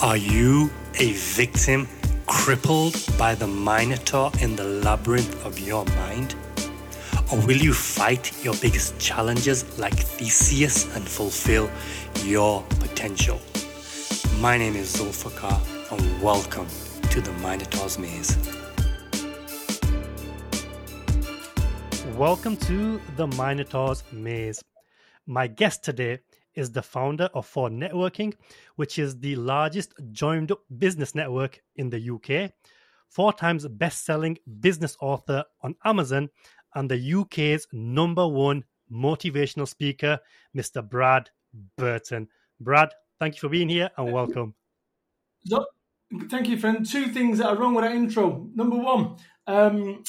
Are you a victim crippled by the Minotaur in the labyrinth of your mind? Or will you fight your biggest challenges like Theseus and fulfill your potential? My name is Zulfaqar, and welcome to the Minotaur's Maze. Welcome to the Minotaur's Maze. My guest today is the founder of 4Networking, which is the largest joined up business network in the UK, four times best selling business author on Amazon, and the UK's number one motivational speaker, Mr. Brad Burton. Brad, thank you for being here and welcome. Thank you, friend. Two things that are wrong with that intro. Number one, um,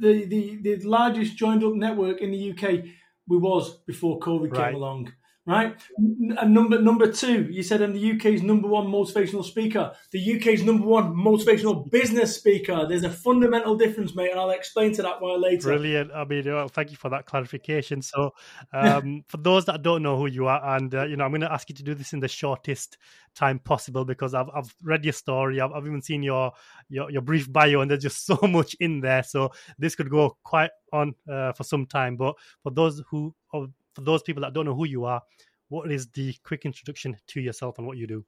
the, the the largest joined up network in the UK we was before COVID right. came along right? And number number two, you said I'm the UK's number one motivational speaker, the UK's number one motivational business speaker. There's a fundamental difference, mate, and I'll explain to that while later. Brilliant. I mean, well, thank you for that clarification. So, um, for those that don't know who you are, and uh, you know, I'm going to ask you to do this in the shortest time possible because I've I've read your story, I've, I've even seen your, your your brief bio, and there's just so much in there. So this could go quite on uh, for some time. But for those who for those people that don't know who you are, what is the quick introduction to yourself and what you do?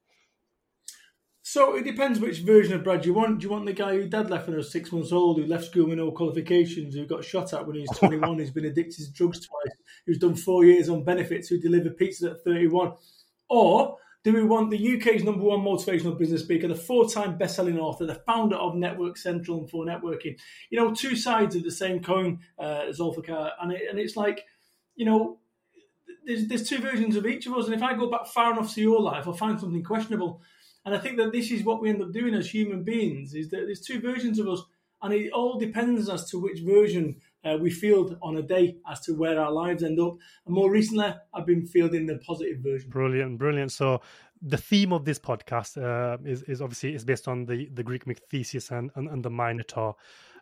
So it depends which version of Brad you want. Do you want the guy who dad left when he was six months old, who left school with no qualifications, who got shot at when he was 21, who's been addicted to drugs twice, who's done four years on benefits, who delivered pizzas at 31? Or do we want the UK's number one motivational business speaker, the four-time best-selling author, the founder of Network Central and 4Networking? You know, two sides of the same coin, uh, Zulfaqar, and it, and it's like, you know, there's there's two versions of each of us, and if I go back far enough to your life, I'll find something questionable. And I think that this is what we end up doing as human beings: is that there's two versions of us, and it all depends as to which version uh, we field on a day as to where our lives end up. And more recently, I've been fielding the positive version. Brilliant, brilliant. So the theme of this podcast uh, is, is obviously is based on the the Greek myth Theseus and, and, and the Minotaur.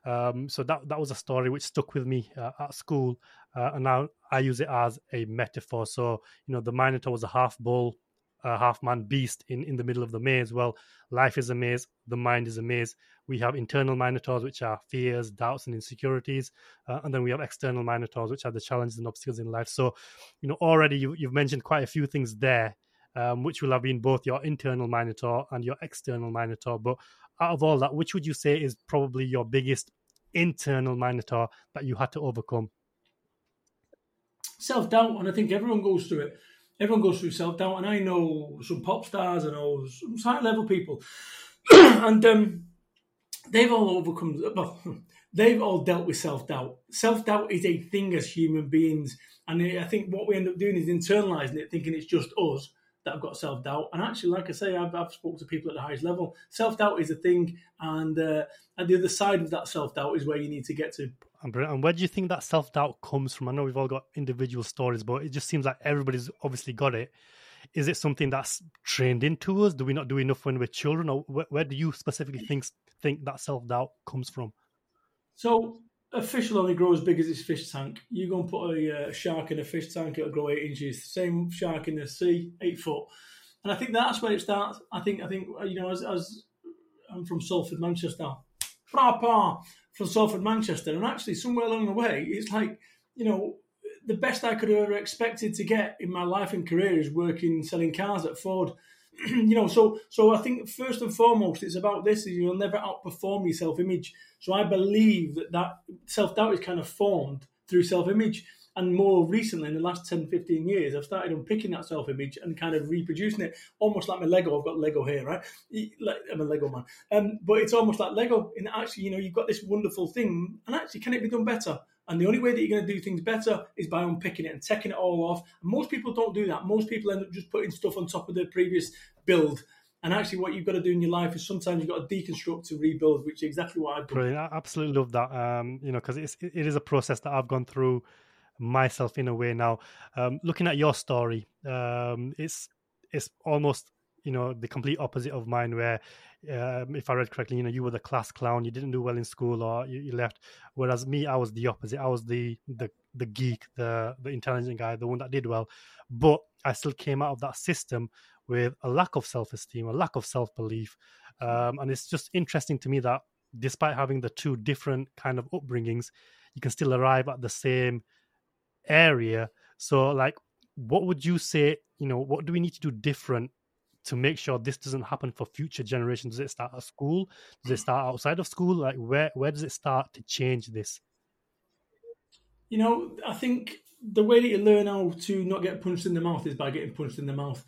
Um, so that that was a story which stuck with me uh, at school, uh, and now I use it as a metaphor. So you know, the Minotaur was a half bull, a half man beast in in the middle of the maze. Well, life is a maze. The mind is a maze. We have internal Minotaurs, which are fears, doubts, and insecurities, uh, and then we have external Minotaurs, which are the challenges and obstacles in life. So, you know, already you, you've mentioned quite a few things there. Um, which will have been both your internal Minotaur and your external Minotaur. But out of all that, which would you say is probably your biggest internal Minotaur that you had to overcome? Self doubt, and I think everyone goes through it. Everyone goes through self doubt, and I know some pop stars, I know some high level people, and um, they've all overcome. Well, they've all dealt with self doubt. Self doubt is a thing as human beings, and I think what we end up doing is internalizing it, thinking it's just us that have got self doubt. And actually, like I say, I've, I've spoken to people at the highest level. Self doubt is a thing, and uh, and the other side of that self doubt is where you need to get to. And where do you think that self doubt comes from? I know we've all got individual stories, but it just seems like everybody's obviously got it. Is it something that's trained into us? Do we not do enough when we're children, or where, where do you specifically think think that self doubt comes from? So a fish will only grow as big as its fish tank. You go and put a uh, shark in a fish tank, it'll grow eight inches. Same shark in the sea, eight foot. And I think that's where it starts. I think, I think you know, as, as I'm from Salford, Manchester, from Salford, Manchester, and actually somewhere along the way, it's like, you know, the best I could have ever expected to get in my life and career is working selling cars at Ford. you know, so so I think first and foremost, it's about this: is you'll never outperform your self image. So I believe that that self doubt is kind of formed through self image. And more recently, in the last 10, 15 years, I've started unpicking that self image and kind of reproducing it almost like my Lego. I've got Lego here, right? I'm a Lego man. Um, but it's almost like Lego. And actually, you know, you've got this wonderful thing. And actually, can it be done better? And the only way that you're going to do things better is by unpicking it and taking it all off. And most people don't do that. Most people end up just putting stuff on top of their previous build. And actually, what you've got to do in your life is sometimes you've got to deconstruct to rebuild, which is exactly what I've done. Brilliant. I absolutely love that. Um, you know, because it is a process that I've gone through myself in a way now. Um, looking at your story, um, it's it's almost you know the complete opposite of mine where um, if i read correctly you know you were the class clown you didn't do well in school or you, you, left whereas me i was the opposite. I was the the the geek the the intelligent guy the one that did well. But i still came out of that system with a lack of self-esteem, a lack of self-belief, um, and it's just interesting to me that despite having the two different kind of upbringings, you can still arrive at the same area. So, like, what would you say? You know, what do we need to do different to make sure this doesn't happen for future generations? Does it start at school? Does it start outside of school? Like, where where does it start to change this? You know, I think the way that you learn how to not get punched in the mouth is by getting punched in the mouth.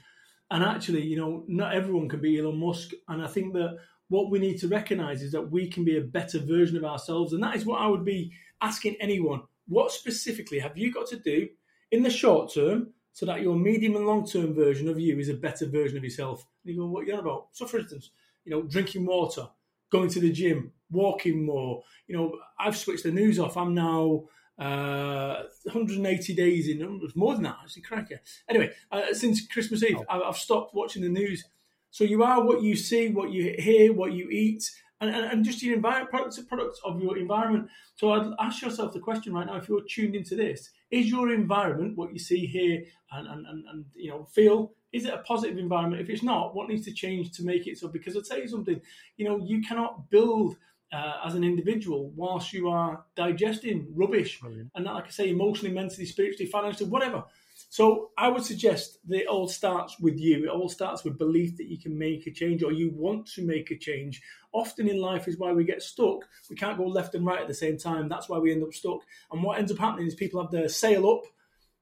And actually, you know, not everyone can be Elon Musk. And I think that what we need to recognize is that we can be a better version of ourselves. And that is what I would be asking anyone. What specifically have you got to do in the short term so that your medium and long term version of you is a better version of yourself? And you go, what are you on about? So, for instance, you know, drinking water, going to the gym, walking more. You know, I've switched the news off. I'm now uh, 180 days in, more than that, actually, cracker. Anyway, uh, since Christmas Eve, oh. I've stopped watching the news. So you are what you see, what you hear, what you eat, and, and, and just your environment, products products of your environment. So I'd ask yourself the question right now, if you're tuned into this, is your environment, what you see, here and, and, and, and you know, feel, is it a positive environment? If it's not, what needs to change to make it so? Because I'll tell you something, you know, you cannot build – uh, as an individual whilst you are digesting rubbish Brilliant. and that, like I say, emotionally, mentally, spiritually, financially, whatever. So I would suggest that it all starts with you. It all starts with belief that you can make a change or you want to make a change. Often in life is why we get stuck. We can't go left and right at the same time. That's why we end up stuck. And what ends up happening is people have their sail up,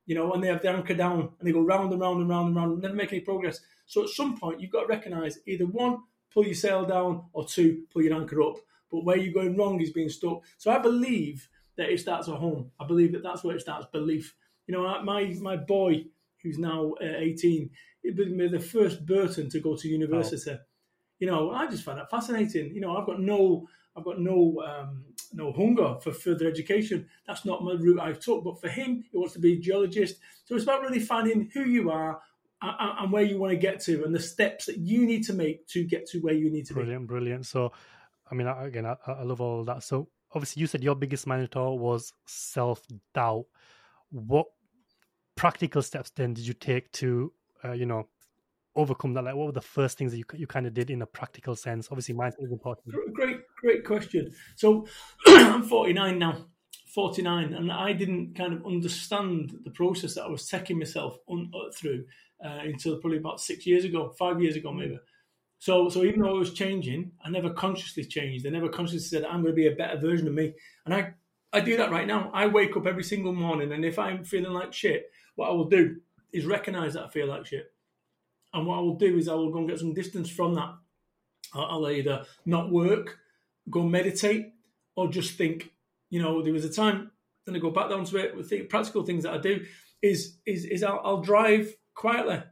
you know, and they have their anchor down and they go round and round and round and round, and never make any progress. So at some point, you've got to recognize either one, pull your sail down, or two, pull your anchor up but where you're going wrong is being stuck. So I believe that it starts at home. I believe that that's where it starts. Belief. You know, my my boy who's now uh, 18, it was the first Burton to go to university. You know, I just find that fascinating. You know, I've got no, I've got no, um, no hunger for further education. That's not my route I took. But for him, he wants to be a geologist. So it's about really finding who you are, and where you want to get to and the steps that you need to make to get to where you need to brilliant, be. Brilliant, brilliant. So I mean, again, I, I love all that. So obviously, you said your biggest Minotaur was self doubt. What practical steps then did you take to, uh, you know, overcome that? Like, what were the first things that you you kind of did in a practical sense? Obviously, mindset is important. Great, great question. So I'm 49 now. 49 and I didn't kind of understand the process that I was taking myself on, uh, through uh, until probably about six years ago, five years ago maybe. So, so even though I was changing, I never consciously changed. I never consciously said I'm going to be a better version of me. And I, I do that right now. I wake up every single morning, and if I'm feeling like shit, what I will do is recognize that I feel like shit. And what I will do is I will go and get some distance from that. I'll either not work, go meditate, or just think. You know, there was a time, and I go back down to it. With the practical things that I do is is is I'll, I'll drive quietly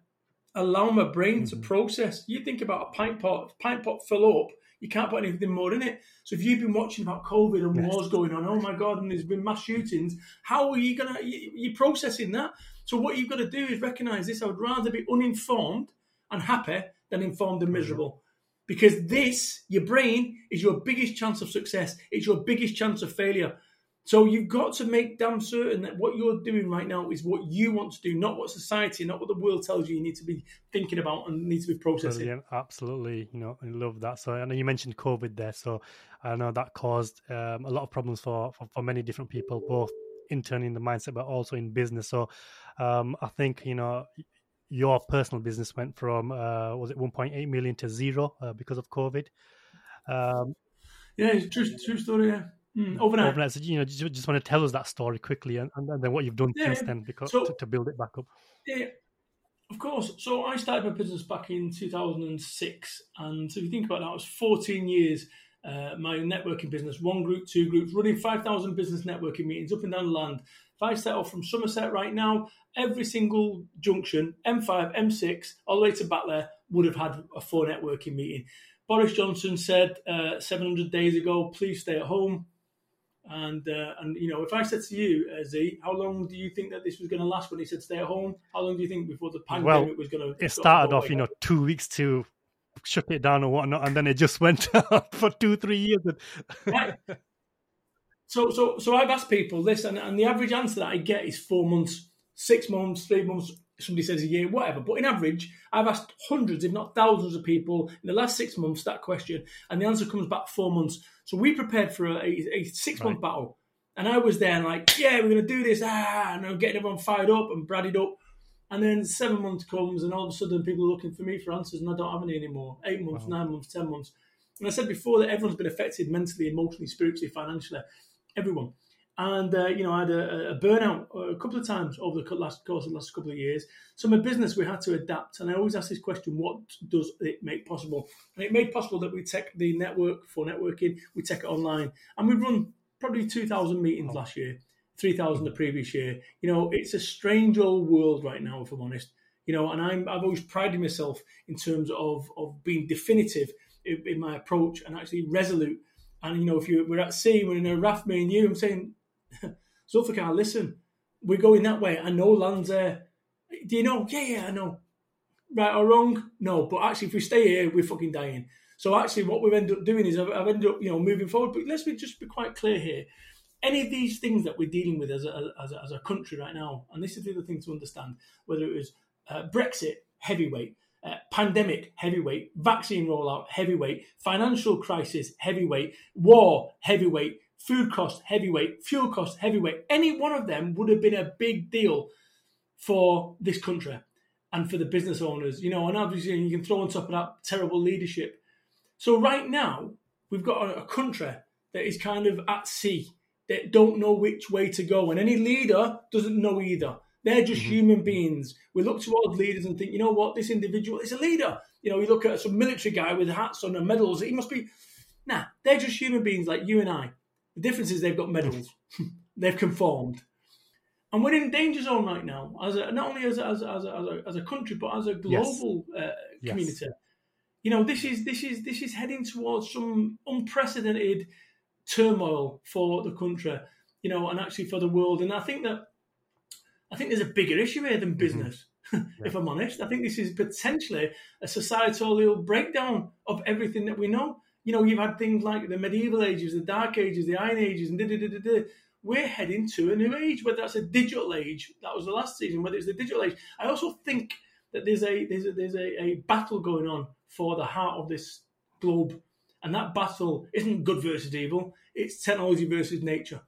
allow my brain mm-hmm. to process. You think about a pint pot, pint pot fill up, you can't put anything more in it. So if you've been watching about COVID and wars going on, oh my God, and there's been mass shootings, how are you gonna you, you're processing that? So what you've got to do is recognize this. I would rather be uninformed and happy than informed and miserable. Because this, your brain, is your biggest chance of success. It's your biggest chance of failure. So you've got to make damn certain that what you're doing right now is what you want to do, not what society, not what the world tells you you need to be thinking about and need to be processing. Brilliant. Absolutely, you know, I love that. So I know you mentioned COVID there, so I know that caused um, a lot of problems for, for, for many different people, both internally in the mindset, but also in business. So um, I think you know your personal business went from uh, was it 1.8 million to zero uh, because of COVID. Um, yeah, it's true, true story. Yeah. Mm, overnight. overnight. So, you know, just, just want to tell us that story quickly and, and then what you've done yeah, since then because so, to, to, build it back up. Yeah, of course. So I started my business back in 2006. And so if you think about that, it was 14 years. Uh, my networking business, one group, two groups, running 5,000 business networking meetings up and down the land. If I set off from Somerset right now, every single junction, M5, M6, all the way to Batley, would have had a 4Networking meeting. Boris Johnson said uh, 700 days ago, please stay at home. And uh, and you know, if I said to you, uh, Z, how long do you think that this was going to last? When he said stay at home, how long do you think before the pandemic well, was going to? It started off, you know, two weeks to shut it down or whatnot, and then it just went for two, three years. right. So, so, so I've asked people this, and, and the average answer that I get is four months, six months, three months. somebody says a year, whatever. But in average, I've asked hundreds, if not thousands, of people in the last six months that question, and the answer comes back four months. So we prepared for a, a six month right. battle. And I was there and like, yeah, we're going to do this. Ah, and I'm getting everyone fired up and braddied up. And then seven months comes, and all of a sudden people are looking for me for answers, and I don't have any anymore. Eight months, wow. nine months, ten months. And I said before that everyone's been affected mentally, emotionally, spiritually, financially, everyone. And uh, you know, I had a, a, burnout a couple of times over the last course of the last couple of years. So my business, we had to adapt, and I always ask this question: What does it make possible? And it made possible that we take the network 4Networking, we take it online, and we run probably two thousand meetings oh. last year, three thousand the previous year. You know, it's a strange old world right now, if I'm honest. You know, and I'm I've always prided myself in terms of of being definitive in, in my approach and actually resolute. And you know, if you we're at sea, we're in a raft, me and you, I'm saying Zulfaqar, listen, we're going that way. I know land's there. Do you know? Yeah, yeah, I know. Right or wrong? No. But actually, if we stay here, we're fucking dying. So actually, what we've ended up doing is I've, I've ended up, you know, moving forward. But let's be, just be quite clear here. Any of these things that we're dealing with as a, as a, as a country right now, and this is the other thing to understand, whether it was uh, Brexit, heavyweight, uh, pandemic, heavyweight, vaccine rollout, heavyweight, financial crisis, heavyweight, war, heavyweight, food cost heavyweight, fuel cost heavyweight. Any one of them would have been a big deal for this country and for the business owners, you know. And obviously, you can throw on top of that terrible leadership. So right now, we've got a, a country that is kind of at sea, that don't know which way to go, and any leader doesn't know either. They're just mm-hmm. human beings. We look towards leaders and think, you know what, this individual is a leader. You know, you look at some military guy with hats on and medals. He must be. Nah, they're just human beings like you and I. The difference is they've got medals. they've conformed. And we're in danger zone right now, as a, not only as a, as, a, as, a, as a country, but as a global yes. Uh, community. Yes. You know, this is this is this is heading towards some unprecedented turmoil for the country. You know, and actually for the world. And I think that I think there's a bigger issue here than mm-hmm. business. Mm-hmm. if I'm honest, I think this is potentially a societal breakdown of everything that we know. You know, you've had things like the medieval ages, the dark ages, the iron ages, and da da da da da. We're heading to a new age, whether that's a digital age, that was the last season, whether it's the digital age. I also think that there's a there's a, there's a, a battle going on for the heart of this globe, and that battle isn't good versus evil; it's technology versus nature.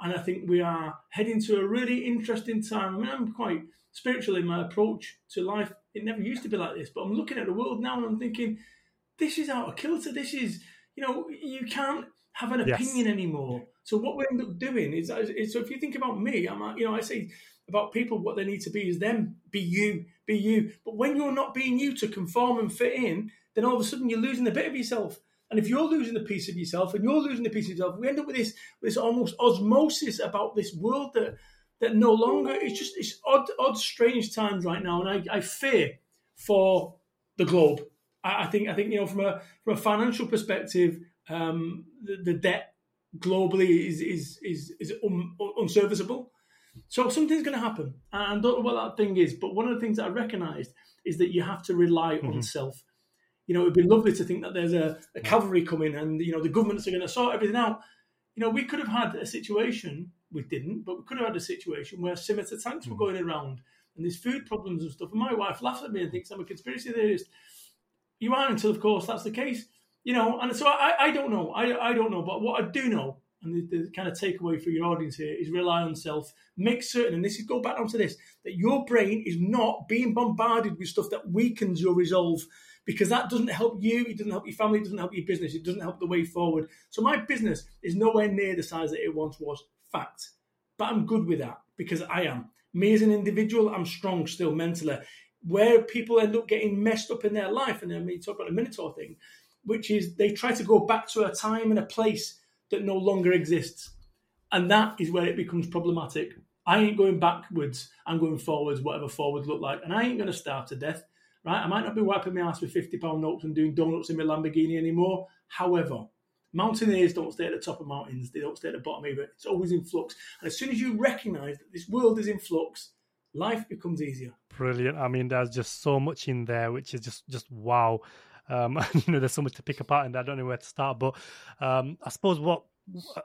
And I think we are heading to a really interesting time. I mean, I'm quite spiritual in my approach to life. It never used to be like this, but I'm looking at the world now and I'm thinking this is out of kilter. This is, you know, you can't have an opinion yes. anymore. So what we end up doing is, is, so if you think about me, I'm, you know, I say about people what they need to be is them, be you, be you. But when you're not being you to conform and fit in, then all of a sudden you're losing a bit of yourself. And if you're losing a piece of yourself and you're losing a piece of yourself, we end up with this this almost osmosis about this world that that no longer it's just it's odd, odd, strange times right now, and I, I fear for the globe. I, I think I think you know from a from a financial perspective, um, the, the, debt globally is is is is un, unserviceable. So something's going to happen. And I don't know what that thing is, but one of the things that I recognised is that you have to rely mm-hmm. on self. You know, it'd be lovely to think that there's a, a cavalry coming and you know the governments are going to sort everything out. You know, we could have had a situation. We didn't, but we could have had a situation where scimitar tanks were hmm. going around and there's food problems and stuff. And my wife laughs at me and thinks I'm a conspiracy theorist you are until, of course, that's the case. You know, and so I, I don't know. I, I don't know. But what I do know, and the, the kind of takeaway for your audience here is rely on self. Make certain, and this is go back onto this, that your brain is not being bombarded with stuff that weakens your resolve because that doesn't help you, it doesn't help your family, it doesn't help your business, it doesn't help the way forward. So my business is nowhere near the size that it once was. Fact. But I'm good with that because I am. Me as an individual, I'm strong still mentally where people end up getting messed up in their life, and then we talk about the Minotaur thing, which is they try to go back to a time and a place that no longer exists. And that is where it becomes problematic. I ain't going backwards, I'm going forwards, whatever forwards look like. And I ain't going to starve to death, right? I might not be wiping my ass with £50 notes and doing donuts in my Lamborghini anymore. However, mountaineers don't stay at the top of mountains, they don't stay at the bottom either. It's always in flux. And as soon as you recognize that this world is in flux, life becomes easier. Brilliant. I mean, there's just so much in there, which is just just wow. Um, you know, there's so much to pick apart, and I don't know where to start. But um, I suppose what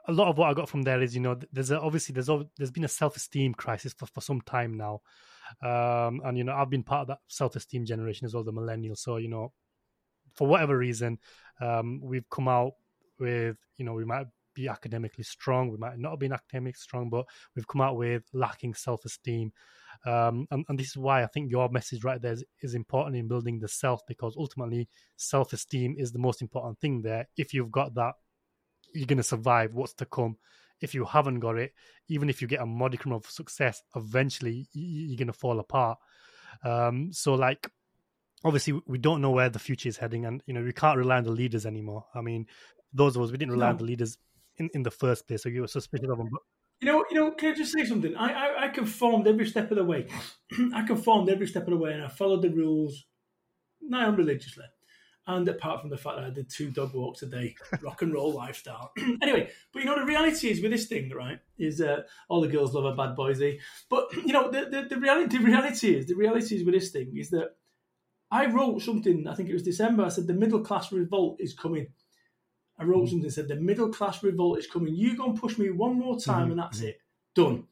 a lot of what I got from there is, you know, there's a, obviously there's there's been a self esteem crisis for, for some time now. Um, and you know, I've been part of that self-esteem generation as well, the millennials. So you know, for whatever reason, um, we've come out with you know we might be academically strong, we might not have been academically strong, but we've come out with lacking self-esteem. Um, and, and, this is why I think your message right there is, is, important in building the self because ultimately self esteem is the most important thing there. If you've got that, you're going to survive what's to come. If you haven't got it, even if you get a modicum of success, eventually you're going to fall apart. Um, so, like, obviously, we don't know where the future is heading, and you know we can't rely on the leaders anymore. I mean, those of us we didn't rely no. on the leaders in, in the first place, so you were suspicious of them. But you know, you know. Can I just say something? I, I, I conformed every step of the way. I conformed every step of the way, and I followed the rules, not religiously. And apart from the fact that I did two dog walks a day, rock and roll lifestyle. anyway, but you know the reality is with this thing, right? Is uh, all the girls love a bad boys, eh? But you know the, the, the reality the reality is the reality is with this thing is that I wrote something. I think it was December. I said the middle class revolt is coming. I wrote mm-hmm. something said, The middle class revolt is coming. You go and push me one more time, mm-hmm. and that's mm-hmm. it. Done.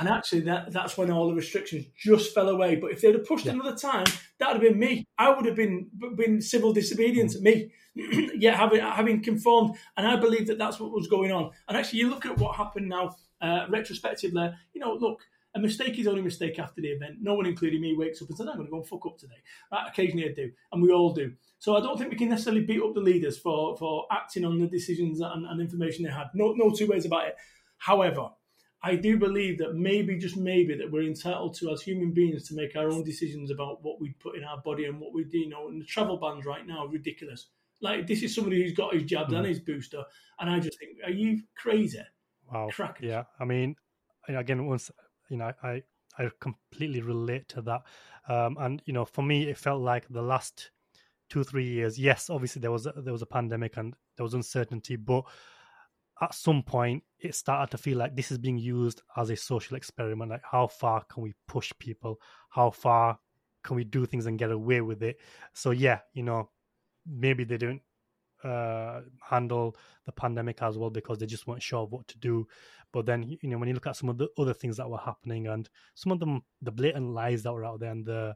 And actually, that that's when all the restrictions just fell away. But if they'd have pushed yeah. another time, that would have been me. I would have been been civil disobedience, mm-hmm. me. yeah, having having conformed, and I believe that that's what was going on. And actually, you look at what happened now, uh, retrospectively. You know, look, a mistake is only a mistake after the event. No one, including me, wakes up and says, I'm going to go and fuck up today. Right? Occasionally I do, and we all do. So I don't think we can necessarily beat up the leaders for, for acting on the decisions and, and information they had. No, no two ways about it. However, I do believe that maybe, just maybe, that we're entitled to, as human beings, to make our own decisions about what we put in our body and what we do. You know, and the travel bans right now are ridiculous. Like, this is somebody who's got his jab mm. and his booster. And I just think, are you crazy? Wow. Crackers. Yeah. I mean, again, once you know, I I completely relate to that. Um, and you know, for me, it felt like the last two three years. Yes, obviously there was a, there was a pandemic and there was uncertainty, but at some point it started to feel like this is being used as a social experiment. Like, how far can we push people? How far can we do things and get away with it? So yeah, you know, maybe they didn't uh, handle the pandemic as well because they just weren't sure of what to do. But then, you know, when you look at some of the other things that were happening and some of them, the blatant lies that were out there and the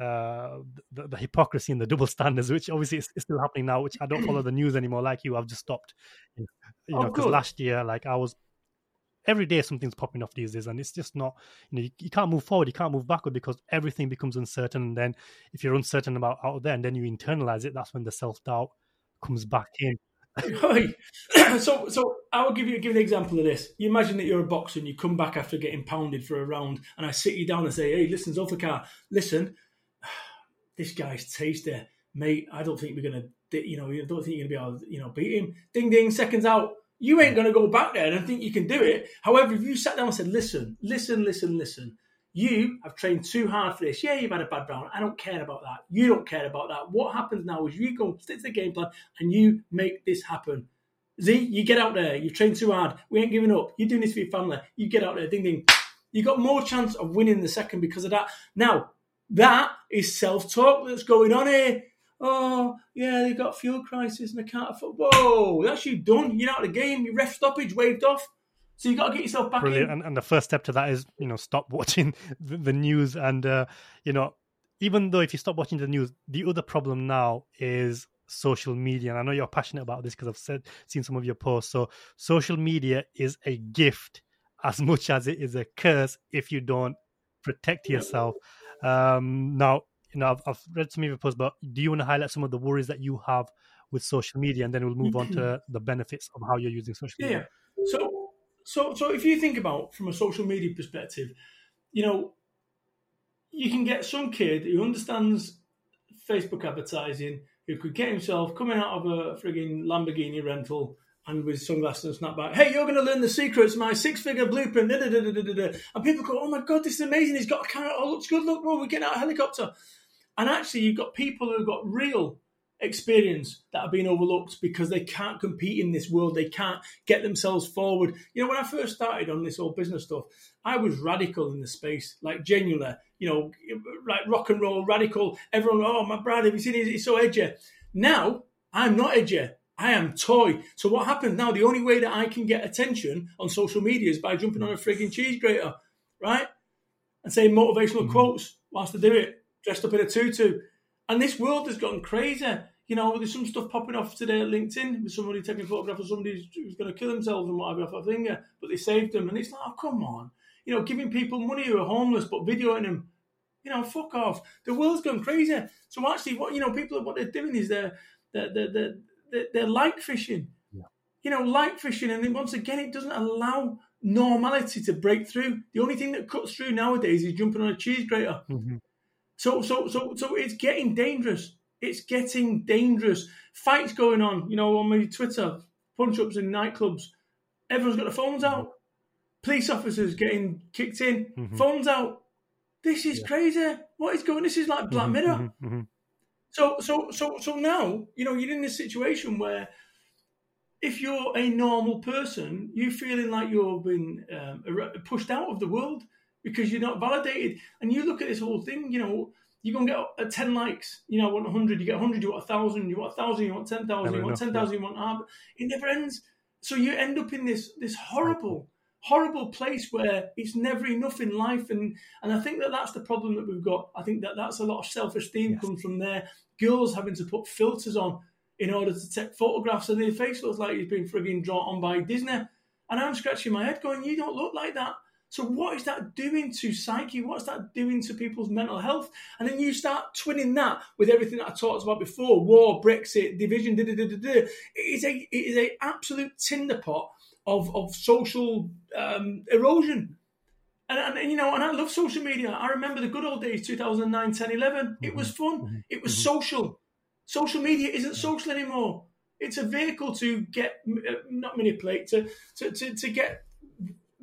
uh, the, the, hypocrisy and the double standards, which obviously is, is, still happening now. Which I don't follow the news anymore, like you. I've just stopped. You know, because oh, last year, like I was every day something's popping off these days and it's just not you know you, you, can't move forward you can't move backward because everything becomes uncertain and then if you're uncertain about out there and then you internalize it that's when the self-doubt comes back in. so, so I will give you give an example of this. You imagine that you're a boxer and you come back after getting pounded for a round, and I sit you down and say, "Hey, listen, Zulfaqar, listen, this guy's tasty, mate. I don't think we're gonna, you know, I don't think you're gonna be able, to, you know, beat him. Ding, ding, seconds out. You ain't gonna go back there, and think you can do it. However, if you sat down and said, "Listen, listen, listen, listen," You have trained too hard for this. Yeah, you've had a bad round. I don't care about that. You don't care about that. What happens now is you go stick to the game plan and you make this happen. Z, you get out there. You've trained too hard. We ain't giving up. You're doing this for your family. You get out there. Ding ding. You got more chance of winning the second because of that. Now, that is self-talk that's going on here. Oh, yeah, they've got fuel crisis and they can't afford. Whoa, that's you done. You're out of the game. Your ref stoppage waved off. So you got to get yourself back Brilliant. in. And, and, the first step to that is, you know, stop watching the, the news. And, uh, you know, even though if you stop watching the news, the other problem now is social media. And I know you're passionate about this because I've said, seen some of your posts. So social media is a gift as much as it is a curse if you don't protect yourself. Um, now, you know, I've, I've read some of your posts, but do you want to highlight some of the worries that you have with social media, and then we'll move on to the benefits of how you're using social media. Yeah. So so, so if you think about from a social media perspective, you know, you can get some kid who understands Facebook advertising who could get himself coming out of a frigging Lamborghini rental and with sunglasses and snapback. Hey, you're going to learn the secrets, my six-figure blueprint. Da, da, da, and people go, "Oh my god, this is amazing! He's got a camera. Oh, looks good. Look, we're getting out a helicopter." And actually, you've got people who've got real experience that have been overlooked because they can't compete in this world. They can't get themselves forward. You know, when I first started on this whole business stuff, I was radical in the space, like genuinely, you know, like rock and roll, radical. Everyone, oh, my brother, have you seen? He's so edgy. Now, I'm not edgy. I am toy. So what happens now? The only way that I can get attention on social media is by jumping on a frigging cheese grater, right? and saying motivational mm-hmm. quotes whilst they do it, dressed up in a tutu. And this world has gone crazy. You know, there's some stuff popping off today at LinkedIn with somebody taking a photograph of somebody who's going to kill themselves and whatever off a finger, but they saved them. And it's like, oh, come on. You know, giving people money who are homeless, but videoing them. You know, fuck off. The world's gone crazy. So actually, what you know, people what they're doing is they're they're they're, they're, they're like fishing. Yeah. You know, like fishing, and then once again, it doesn't allow normality to break through. The only thing that cuts through nowadays is jumping on a cheese grater. Mm-hmm. So, so, so, so it's getting dangerous. It's getting dangerous. Fights going on, you know, on my Twitter, punch ups in nightclubs. Everyone's got their phones out. Police officers getting kicked in, mm-hmm. phones out. This is yeah. crazy. What is going? This is like Black mm-hmm, Mirror. Mm-hmm, mm-hmm. So, so, so, so now, you know, you're in this situation where if you're a normal person, you're feeling like you've been um, pushed out of the world because you're not validated. And you look at this whole thing, you know, you're going to get uh, 10 likes, you know, I want 100, you get 100, you want 1,000, you want 1,000, you want 10,000, you want 10,000, you want, ah, it never ends. So you end up in this this horrible, horrible place where it's never enough in life. And, and I think that that's the problem that we've got. I think that that's a lot of self-esteem yes. comes from there. Girls having to put filters on in order to take photographs, and their face looks like he's been frigging drawn on by Disney. And I'm scratching my head, going, "You don't look like that." So what is that doing to psyche? What's that doing to people's mental health? And then you start twinning that with everything that I talked about before: war, Brexit, division. Da, da, da, da, It is a it is a absolute tinderpot of of social um, erosion. And, and, you know, and I love social media. I remember the good old days, 2009, 10, 11. Mm-hmm. It was fun. Mm-hmm. It was mm-hmm. social. Social media isn't social anymore. It's a vehicle to get uh, not manipulate to to, to, to get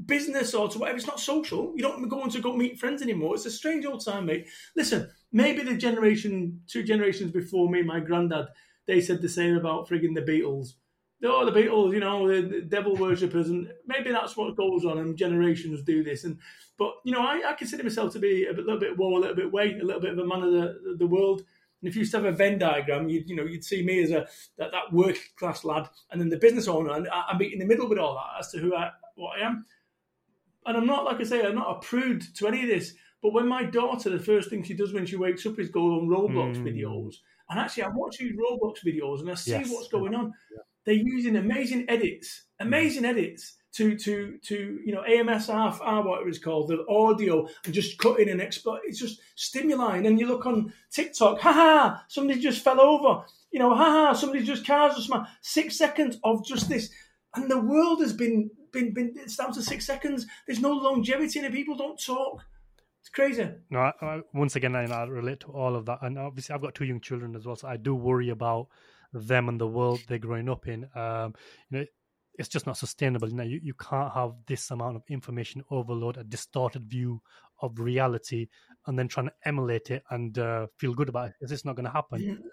business or to whatever. It's not social. You don't go on to go meet friends anymore. It's a strange old time, mate. Listen, maybe the generation, two generations before me, my granddad, they said the same about frigging the Beatles. Oh, the Beatles, you know, the devil worshippers, and maybe that's what goes on, and generations do this. And but you know, I, I consider myself to be a little bit war, a little bit way, a little bit of a man of the the world. And if you used to have a Venn diagram, you'd, you know, you'd see me as a that, that work class lad, and then the business owner, and I, am in the middle with all that as to who I what I am. And I'm not like I say, I'm not a prude to any of this. But when my daughter, the first thing she does when she wakes up is go on Roblox mm. videos. And actually, I watch these Roblox videos and I see yes. what's going on. Yeah. They're using amazing edits, amazing edits to to to you know AMSR, whatever it's called, the audio, and just cutting and export. It's just stimuli. And you look on TikTok, ha, somebody just fell over. You know, ha, somebody just cars just smashed. Six seconds of just this, and the world has been been been. It's down to six seconds. There's no longevity, and people don't talk. It's crazy. No, I, I, once again, I, I relate to all of that, and obviously, I've got two young children as well, so I do worry about them and the world they're growing up in. Um, you know, it's just not sustainable. You know, you, you can't have this amount of information overload, a distorted view of reality, and then trying to emulate it and uh, feel good about it. it. Is this not going to happen?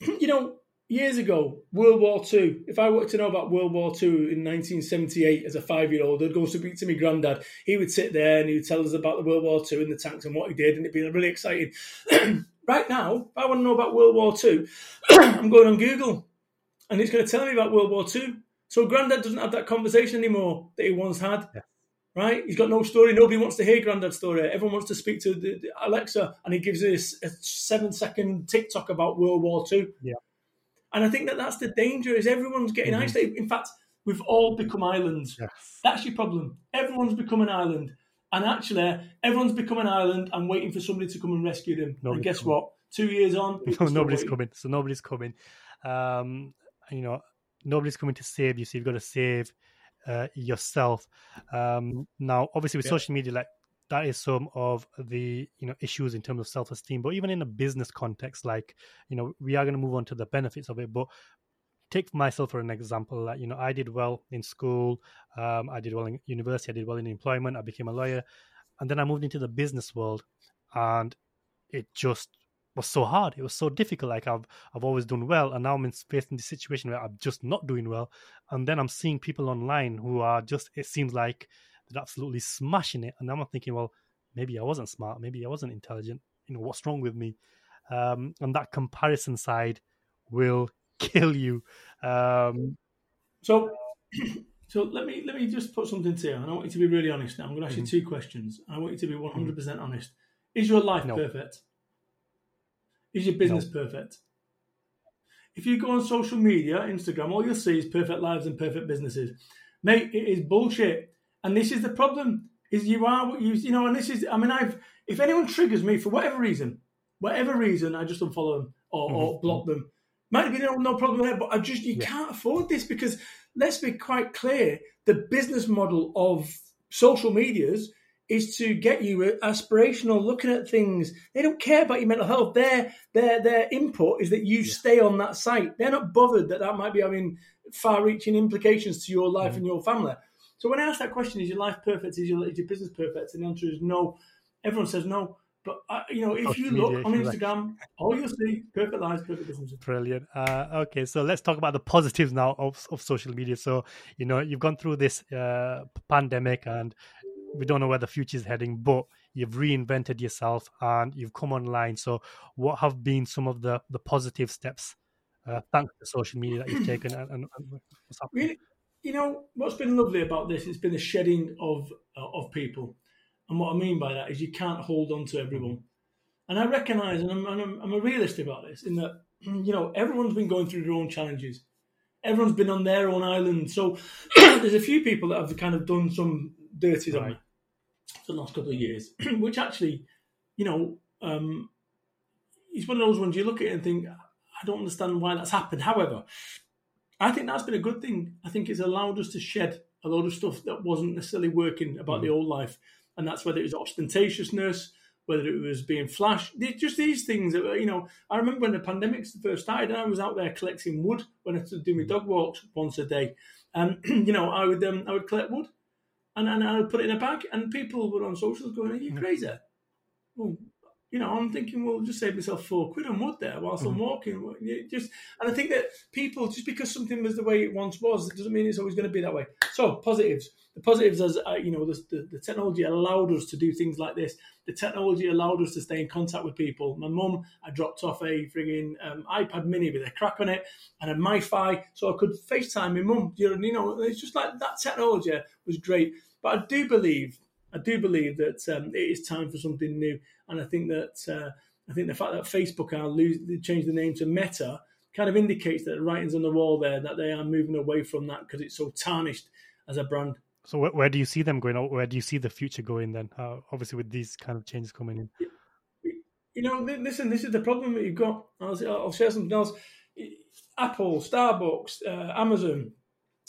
You know, years ago, World War Two. If I wanted to know about World War Two in 1978 as a five-year-old, I'd go speak to my granddad. He would sit there and he would tell us about the World War Two and the tanks and what he did, and it'd be really exciting. right now, if I want to know about World War Two, I'm going on Google and it's going to tell me about World War Two. So Grandad doesn't have that conversation anymore that he once had. Yeah. Right? He's got no story. Nobody wants to hear Grandad's story. Everyone wants to speak to the, the Alexa, and he gives us a seven-second TikTok about World War Two. Yeah. And I think that that's the danger. Is everyone's getting mm-hmm. isolated. In fact, we've all become islands. Yes. That's your problem. Everyone's become an island. And actually, everyone's become an island and waiting for somebody to come and rescue them. Nobody's and guess coming. what? Two years on, no, nobody's coming. So nobody's coming. Um, you know, nobody's coming to save you, so you've got to save uh, yourself. Um, now, obviously, with yeah. social media, like that is some of the you know issues in terms of self-esteem. But even in a business context, like you know, we are going to move on to the benefits of it. But take myself for an example. You know, I did well in school. Um, I did well in university. I did well in employment. I became a lawyer, and then I moved into the business world, and it just was so hard. It was so difficult. Like I've I've always done well, and now I'm in facing this situation where I'm just not doing well. And then I'm seeing people online who are just. It seems like they're absolutely smashing it, and I'm thinking, well, maybe I wasn't smart. Maybe I wasn't intelligent. You know, what's wrong with me? Um, and that comparison side will kill you. Um, so So let me let me just put something to you, and I want you to be really honest now. I'm going to ask Mhm. you two questions. I want you to be 100 percent honest. Is your life No. perfect? Is your business perfect? If you go on social media, Instagram, all you'll see is perfect lives and perfect businesses. Mate, it is bullshit. And this is the problem: is you are what you you know. And this is, I mean, I've if anyone triggers me for whatever reason, whatever reason, I just unfollow them or, or Mhm. block them. Might be no, no problem there, but I just you Yeah. can't afford this because let's be quite clear: the business model of social medias is to get you aspirational, looking at things. They don't care about your mental health. Their their their input is that you stay on that site. They're not bothered that that might be having far-reaching implications to your life mm-hmm. and your family. So when I ask that question, is your life perfect? Is your, is your business perfect? And the answer is no. Everyone says no. But uh, you know, if Social you look on you like. Instagram, all you'll see perfect lives, perfect businesses. Brilliant. Uh, okay, so let's talk about the positives now of, of social media. So, you know, you've gone through this uh, pandemic and we don't know where the future is heading, but you've reinvented yourself and you've come online. So, what have been some of the, the positive steps uh, thanks to social media that you've taken? And, and, and what's happening? Really, you know what's been lovely about this? It's been the shedding of uh, of people, and what I mean by that is you can't hold on to everyone. And I recognise, and I'm, and I'm, I'm a realist about this, in that you know everyone's been going through their own challenges. Everyone's been on their own island. So there's a few people that have kind of done some dirties on me for the last couple of years, which actually, you know, um, it's one of those ones you look at it and think, I don't understand why that's happened. However, I think that's been a good thing. I think it's allowed us to shed a lot of stuff that wasn't necessarily working about the old life, and that's whether it was ostentatiousness, whether it was being flash, just these things that were, you know. I remember when the pandemic first started, and I was out there collecting wood when I do my dog walks once a day, and you know, I would um, I would collect wood, and, and I would put it in a bag, and people were on socials going, "Are you crazy?" Well, you know, I'm thinking, well, just save myself four quid on wood there whilst I'm walking. Just, and I think that people, just because something was the way it once was, it doesn't mean it's always going to be that way. So positives, the positives, as uh, you know, the, the, the technology allowed us to do things like this. The technology allowed us to stay in contact with people. My mum, I dropped off a frigging um, iPad Mini with a crack on it and a MiFi, so I could FaceTime my mum. You know, you know, it's just like that technology was great. But I do believe I do believe that um, it is time for something new, and I think that uh, I think the fact that Facebook are lose, they changed the name to Meta kind of indicates that the writing's on the wall there that they are moving away from that because it's so tarnished as a brand. So, where, where do you see them going? Where do you see the future going then? Uh, obviously, with these kind of changes coming in. You know, li- listen, this is the problem that you've got. I'll, I'll share something else. Apple, Starbucks, uh, Amazon,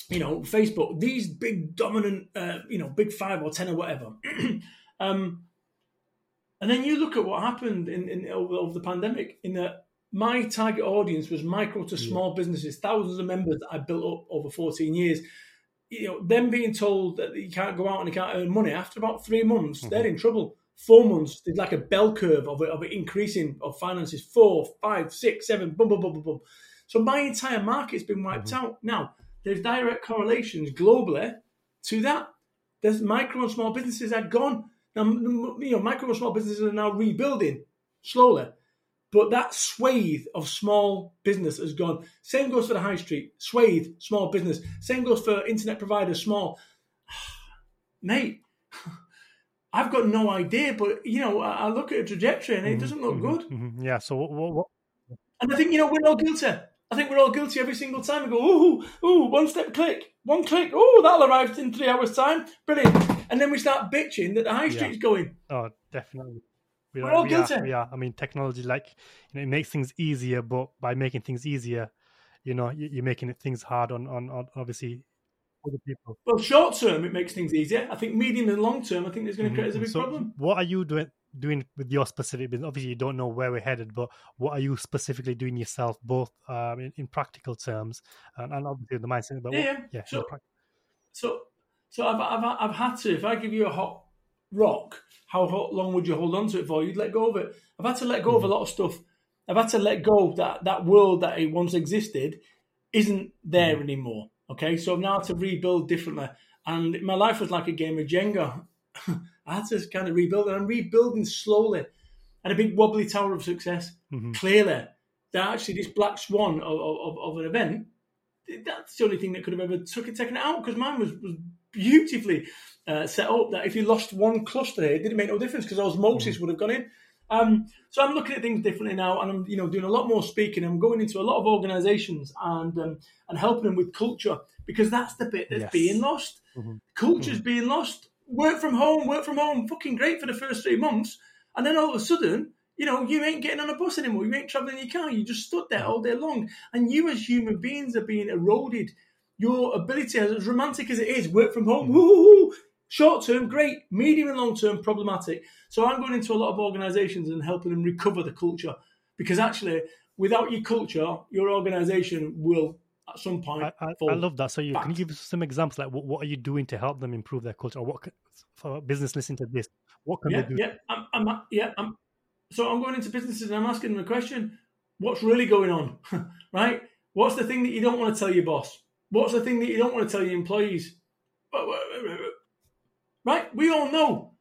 you know, Facebook, these big dominant, uh, you know, big five or ten or whatever. um, and then you look at what happened in, in over, over the pandemic. In that my target audience was micro to small businesses, thousands of members that I built up over 14 years. You know, them being told that you can't go out and you can't earn money after about three months, they're mm-hmm. in trouble. Four months, there's like a bell curve of it, of it increasing of finances. Four, five, six, seven, boom, boom, boom, boom, boom. So my entire market's been wiped mm-hmm. out. Now, there's direct correlations globally to that. There's micro and small businesses are gone. Now, you know, micro and small businesses are now rebuilding slowly, but that swathe of small business has gone. Same goes for the high street, swathe, small business. Same goes for internet providers, small. Mate, I've got no idea, but you know, I look at a trajectory and it doesn't look good. Mhm. Yeah. So, what, what, what, And I think, you know, we're all guilty. I think we're all guilty every single time. We go, ooh, ooh, one step click, one click, oh, that'll arrive in three hours' time. Brilliant. And then we start bitching that the high street's going. Oh, definitely. We We're all we are- guilty. we are. I mean, technology, like you know, it makes things easier, but by making things easier, you know, you- you're making it things hard on, on, on obviously other people. Well, short term, it makes things easier. I think medium and long term, I think there's going to create a big So, problem. what are you doing doing with your specific business? Obviously, you don't know where we're headed, but what are you specifically doing yourself, both um, in, in practical terms and, and obviously the mindset? But Yeah, what, yeah. yeah, So- So, so I've, I've, I've had to, if I give you a hot rock, how hot, long would you hold on to it for? You'd let go of it. I've had to let go of a lot of stuff. I've had to let go that, that world that it once existed isn't there anymore. Okay, so I've now had to rebuild differently. And my life was like a game of Jenga. I had to kind of rebuild, and I'm rebuilding slowly. And a big wobbly tower of success. Mhm. Clearly, that actually this black swan of, of, of an event that's the only thing that could have ever took it taken it out because mine was, was beautifully uh, set up that if you lost one cluster here, it didn't make no difference because osmosis mm. would have gone in. Um, so I'm looking at things differently now, and I'm you know doing a lot more speaking. I'm going into a lot of organisations and um, and helping them with culture because that's the bit that's yes. being lost. Mm-hmm. Culture's mm-hmm. being lost. Work from home, work from home, fucking great for the first three months, and then all of a sudden you know, you ain't getting on a bus anymore. You ain't traveling in your car. You just stood there all day long. And you, as human beings, are being eroded. Your ability, as romantic as it is, work from home, short term, great. Medium and long term, problematic. So I'm going into a lot of organisations and helping them recover the culture because actually, without your culture, your organisation will at some point. I, I, I love that. So, you, can you give us some examples? Like, what, what, are you doing to help them improve their culture? Or what for business listening to this? What can yeah, they do? Yeah, I'm, I'm, yeah, I'm, so I'm going into businesses and I'm asking them a question: What's really going on, right? What's the thing that you don't want to tell your boss? What's the thing that you don't want to tell your employees? Right? We all know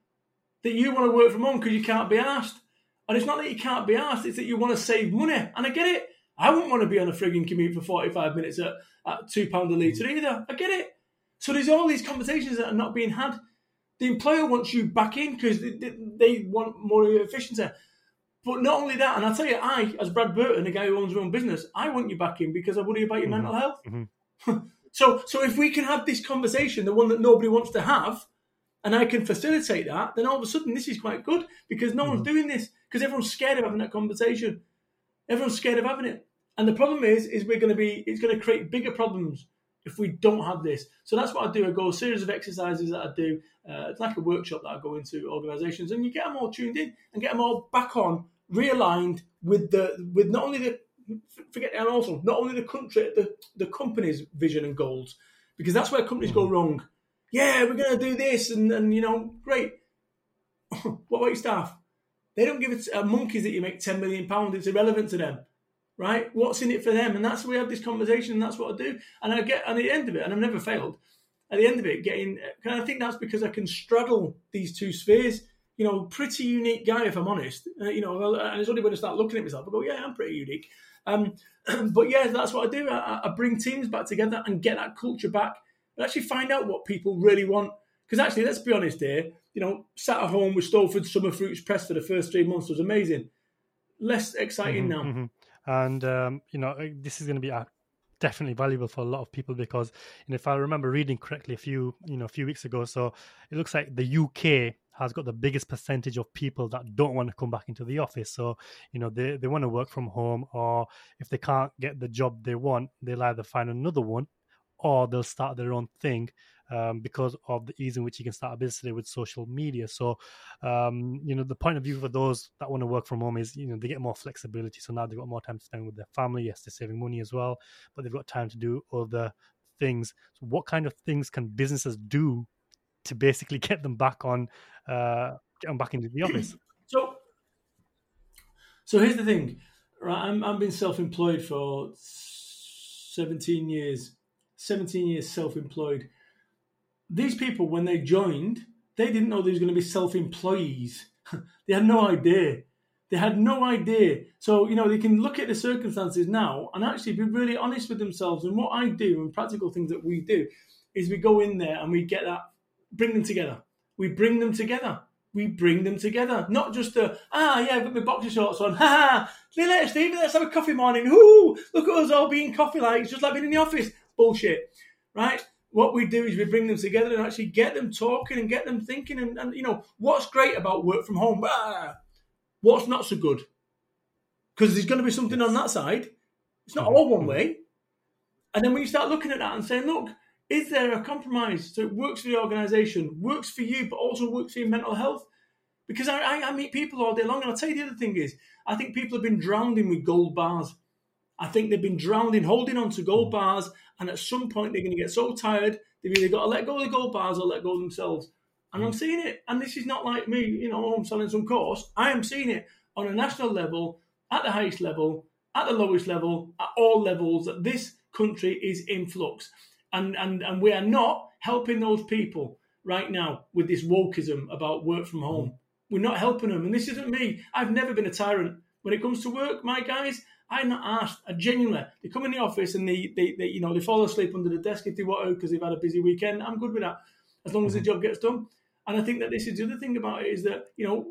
that you want to work from home because you can't be asked. And it's not that you can't be asked, it's that you want to save money. And I get it. I wouldn't want to be on a frigging commute for 45 minutes at, at £2 a litre either. I get it. So there's all these conversations that are not being had. The employer wants you back in because they, they, want more efficiency. But not only that, and I tell you, I, as Brad Burton, the guy who owns his own business, I want you back in because I worry about your mm-hmm. mental health. Mm-hmm. so, so if we can have this conversation, the one that nobody wants to have, and I can facilitate that, then all of a sudden this is quite good because no mm-hmm. one's doing this because everyone's scared of having that conversation. Everyone's scared of having it, and the problem is, is we're going to be, it's going to create bigger problems if we don't have this. So that's what I do. I go a series of exercises that I do. Uh, it's like a workshop that I go into organisations, and you get them all tuned in and get them all back on, realigned with the with not only the forget and also not only the country, the the company's vision and goals, because that's where companies go mm-hmm. wrong. Yeah, we're going to do this, and and you know, great. what about your staff? They don't give it a monkeys that you make ten million pounds. It's irrelevant to them right? What's in it for them? And that's we have this conversation, and that's what I do. And I get at the end of it, and I've never failed. At the end of it, getting, and I think that's because I can straddle these two spheres. You know, pretty unique guy, if I'm honest. Uh, you know, and it's only when I start looking at myself, I go, yeah, I'm pretty unique. Um, but yeah, that's what I do. I, I, bring teams back together and get that culture back, and actually find out what people really want. Because actually, let's be honest here. You know, sat at home with Stowford summer fruits Press for the first three months was amazing. Less exciting mm-hmm, now. Mm-hmm and um, you know uh, this is going to be uh, definitely valuable for a lot of people because you know, if I remember reading correctly a few you know a few weeks ago, so it looks like the UK has got the biggest percentage of people that don't want to come back into the office. So you know they they want to work from home, or if they can't get the job they want, they'll either find another one, or they'll start their own thing um, because of the ease in which you can start a business today with social media. So, um, you know, the point of view for those that want to work from home is, you know, they get more flexibility. So now they've got more time to spend with their family. Yes, they're saving money as well, but they've got time to do other things. So, what kind of things can businesses do to basically get them back on, uh, get them back into the office? So, so here's the thing, right? I'm I've been self-employed for 17 years. 17 years self-employed these people, when they joined, they didn't know they was going to be self-employees. they had no idea. They had no idea. So, you know, they can look at the circumstances now and actually be really honest with themselves. And what I do and practical things that we do is we go in there and we get that, bring them together. We bring them together. We bring them together. Not just the, ah, yeah, I've got my boxer shorts on. Ha ha. Let's, Steve, let's have a coffee morning. Ooh, look at us all being coffee like, it's just like being in the office. Bullshit. Right? what we do is we bring them together and actually get them talking and get them thinking. And, and you know, what's great about work from home? Ah, what's not so good? Because there's going to be something on that side. It's not all one way. And then when you start looking at that and saying, look, is there a compromise so it works for the organisation, works for you, but also works for your mental health? Because I, I, I meet people all day long, and I'll tell you the other thing is, I think people have been drowning with gold bars. I think they've been drowning, in holding on to gold bars, and at some point they're going to get so tired they've either got to let go of the gold bars or let go of themselves. And I'm mm. seeing it, and this is not like me, you know, I'm selling some course. I am seeing it on a national level, at the highest level, at the lowest level, at all levels. That this country is in flux, and and and we are not helping those people right now with this wokeism about work from home. We're not helping them, and this isn't me. I've never been a tyrant when it comes to work, my guys. I'm not asked. I genuinely, they come in the office and they, they, they you know, they fall asleep under the desk if they want to because they've had a busy weekend. I'm good with that, as long as the mm-hmm. job gets done. And I think that this is the other thing about it is that you know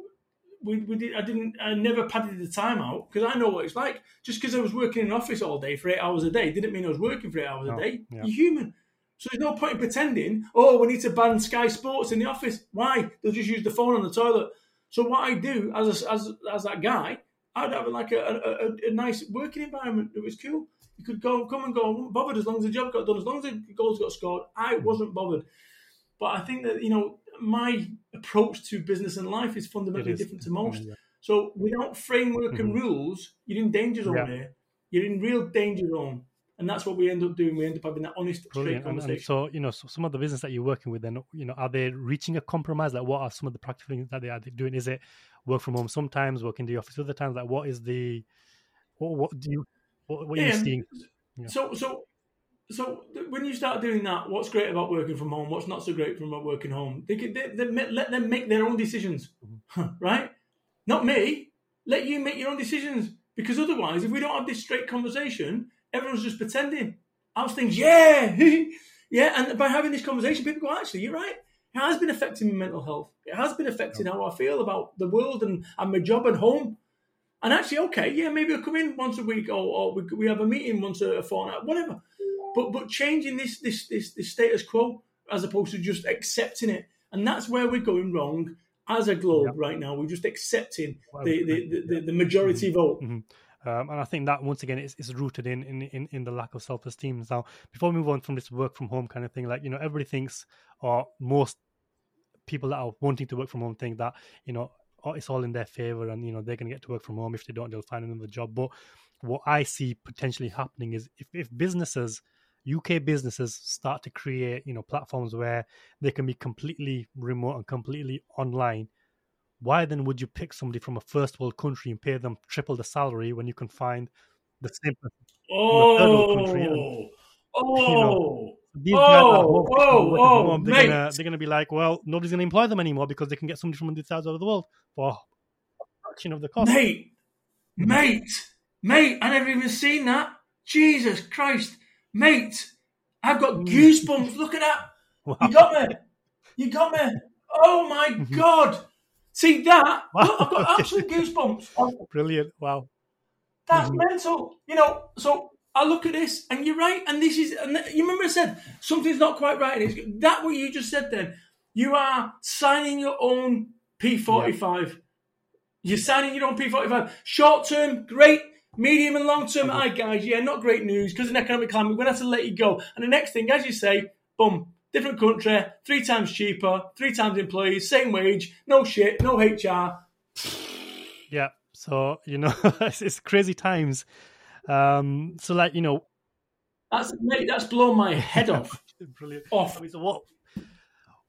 we, we did, I didn't, I never padded the time out because I know what it's like. Just because I was working in an office all day for eight hours a day didn't mean I was working for eight hours No, a day. yeah. You're human. So there's no point in pretending, oh, we need to ban Sky Sports in the office. Why? They'll just use the phone on the toilet. So what I do as a, as as that guy, I'd have like a, a, a, a nice working environment that was cool. You could go come and go, I wasn't bothered as long as the job got done, as long as the goals got scored. I wasn't bothered. But I think that you know my approach to business and life is fundamentally is. different to most. Yeah. So without framework and Mhm. rules, you're in danger zone Yeah. here. You're in real danger zone. And that's what we end up doing. We end up having that honest, straight Brilliant. And, and so, you know, so some of the business that you're working with, then, you know, are they reaching a compromise? Like, what are some of the practical things that they are doing? Is it work from home sometimes, work in the office other times? Like, what is the, what, what do you, what, what are you Yeah. seeing? Yeah. So, so, so when you start doing that, what's great about working from home? What's not so great from working home? They, can, they, they let them make their own decisions, Mm-hmm. right? Not me. Let you make your own decisions because otherwise, if we don't have this straight conversation, everyone's just pretending. I was thinking, Yeah, yeah. And by having this conversation, people go, actually, you're right. It has been affecting my mental health. It has been affecting how I feel about the world and, and my job and home. And actually, okay, yeah, maybe I'll come in once a week, or, or we, we have a meeting once a fortnight, whatever. But but changing this this this this status quo as opposed to just accepting it, and that's where we're going wrong as a globe right now. We're just accepting the the, the, the, the majority vote. Mhm. Um, and I think that once again is, is rooted in, in in in the lack of self esteem. Now, before we move on from this work from home kind of thing, like you know, everybody thinks, or most people that are wanting to work from home think that you know oh, it's all in their favor, and you know they're going to get to work from home. If they don't, they'll find another job. But what I see potentially happening is if, if businesses UK businesses start to create, you know, platforms where they can be completely remote and completely online, why then would you pick somebody from a first world country and pay them triple the salary when you can find the same person? Oh, third world country and, oh, you know, oh! These guys are Oh, home, oh, oh, home. They're gonna they're gonna be like, well, nobody's gonna employ them anymore because they can get somebody from the sides of the world for a fraction of the cost. mate, mate, mate. I never even seen that. Jesus Christ, mate. I've got goosebumps. Look at that. Wow. You got me. You got me. Oh my God. See that? Wow. Look, I've got absolute goosebumps. Brilliant! Wow. That's Mhm. mental. You know, so I look at this and you're right. And this is, and you remember I said something's not quite right. It's that what you just said then. You are signing your own P45. You're signing your own P45. Short term, great. Medium and long term, aye, guys, yeah, not great news because of the economic climate. We're going to have to let you go. And the next thing, as you say, boom, different country, three times cheaper, three times employees, same wage, no shit, no HR. Yeah. So you know, it's, it's crazy times. Um. So like you know, That's mate, that's blown my head off. brilliant. Off. I mean, so what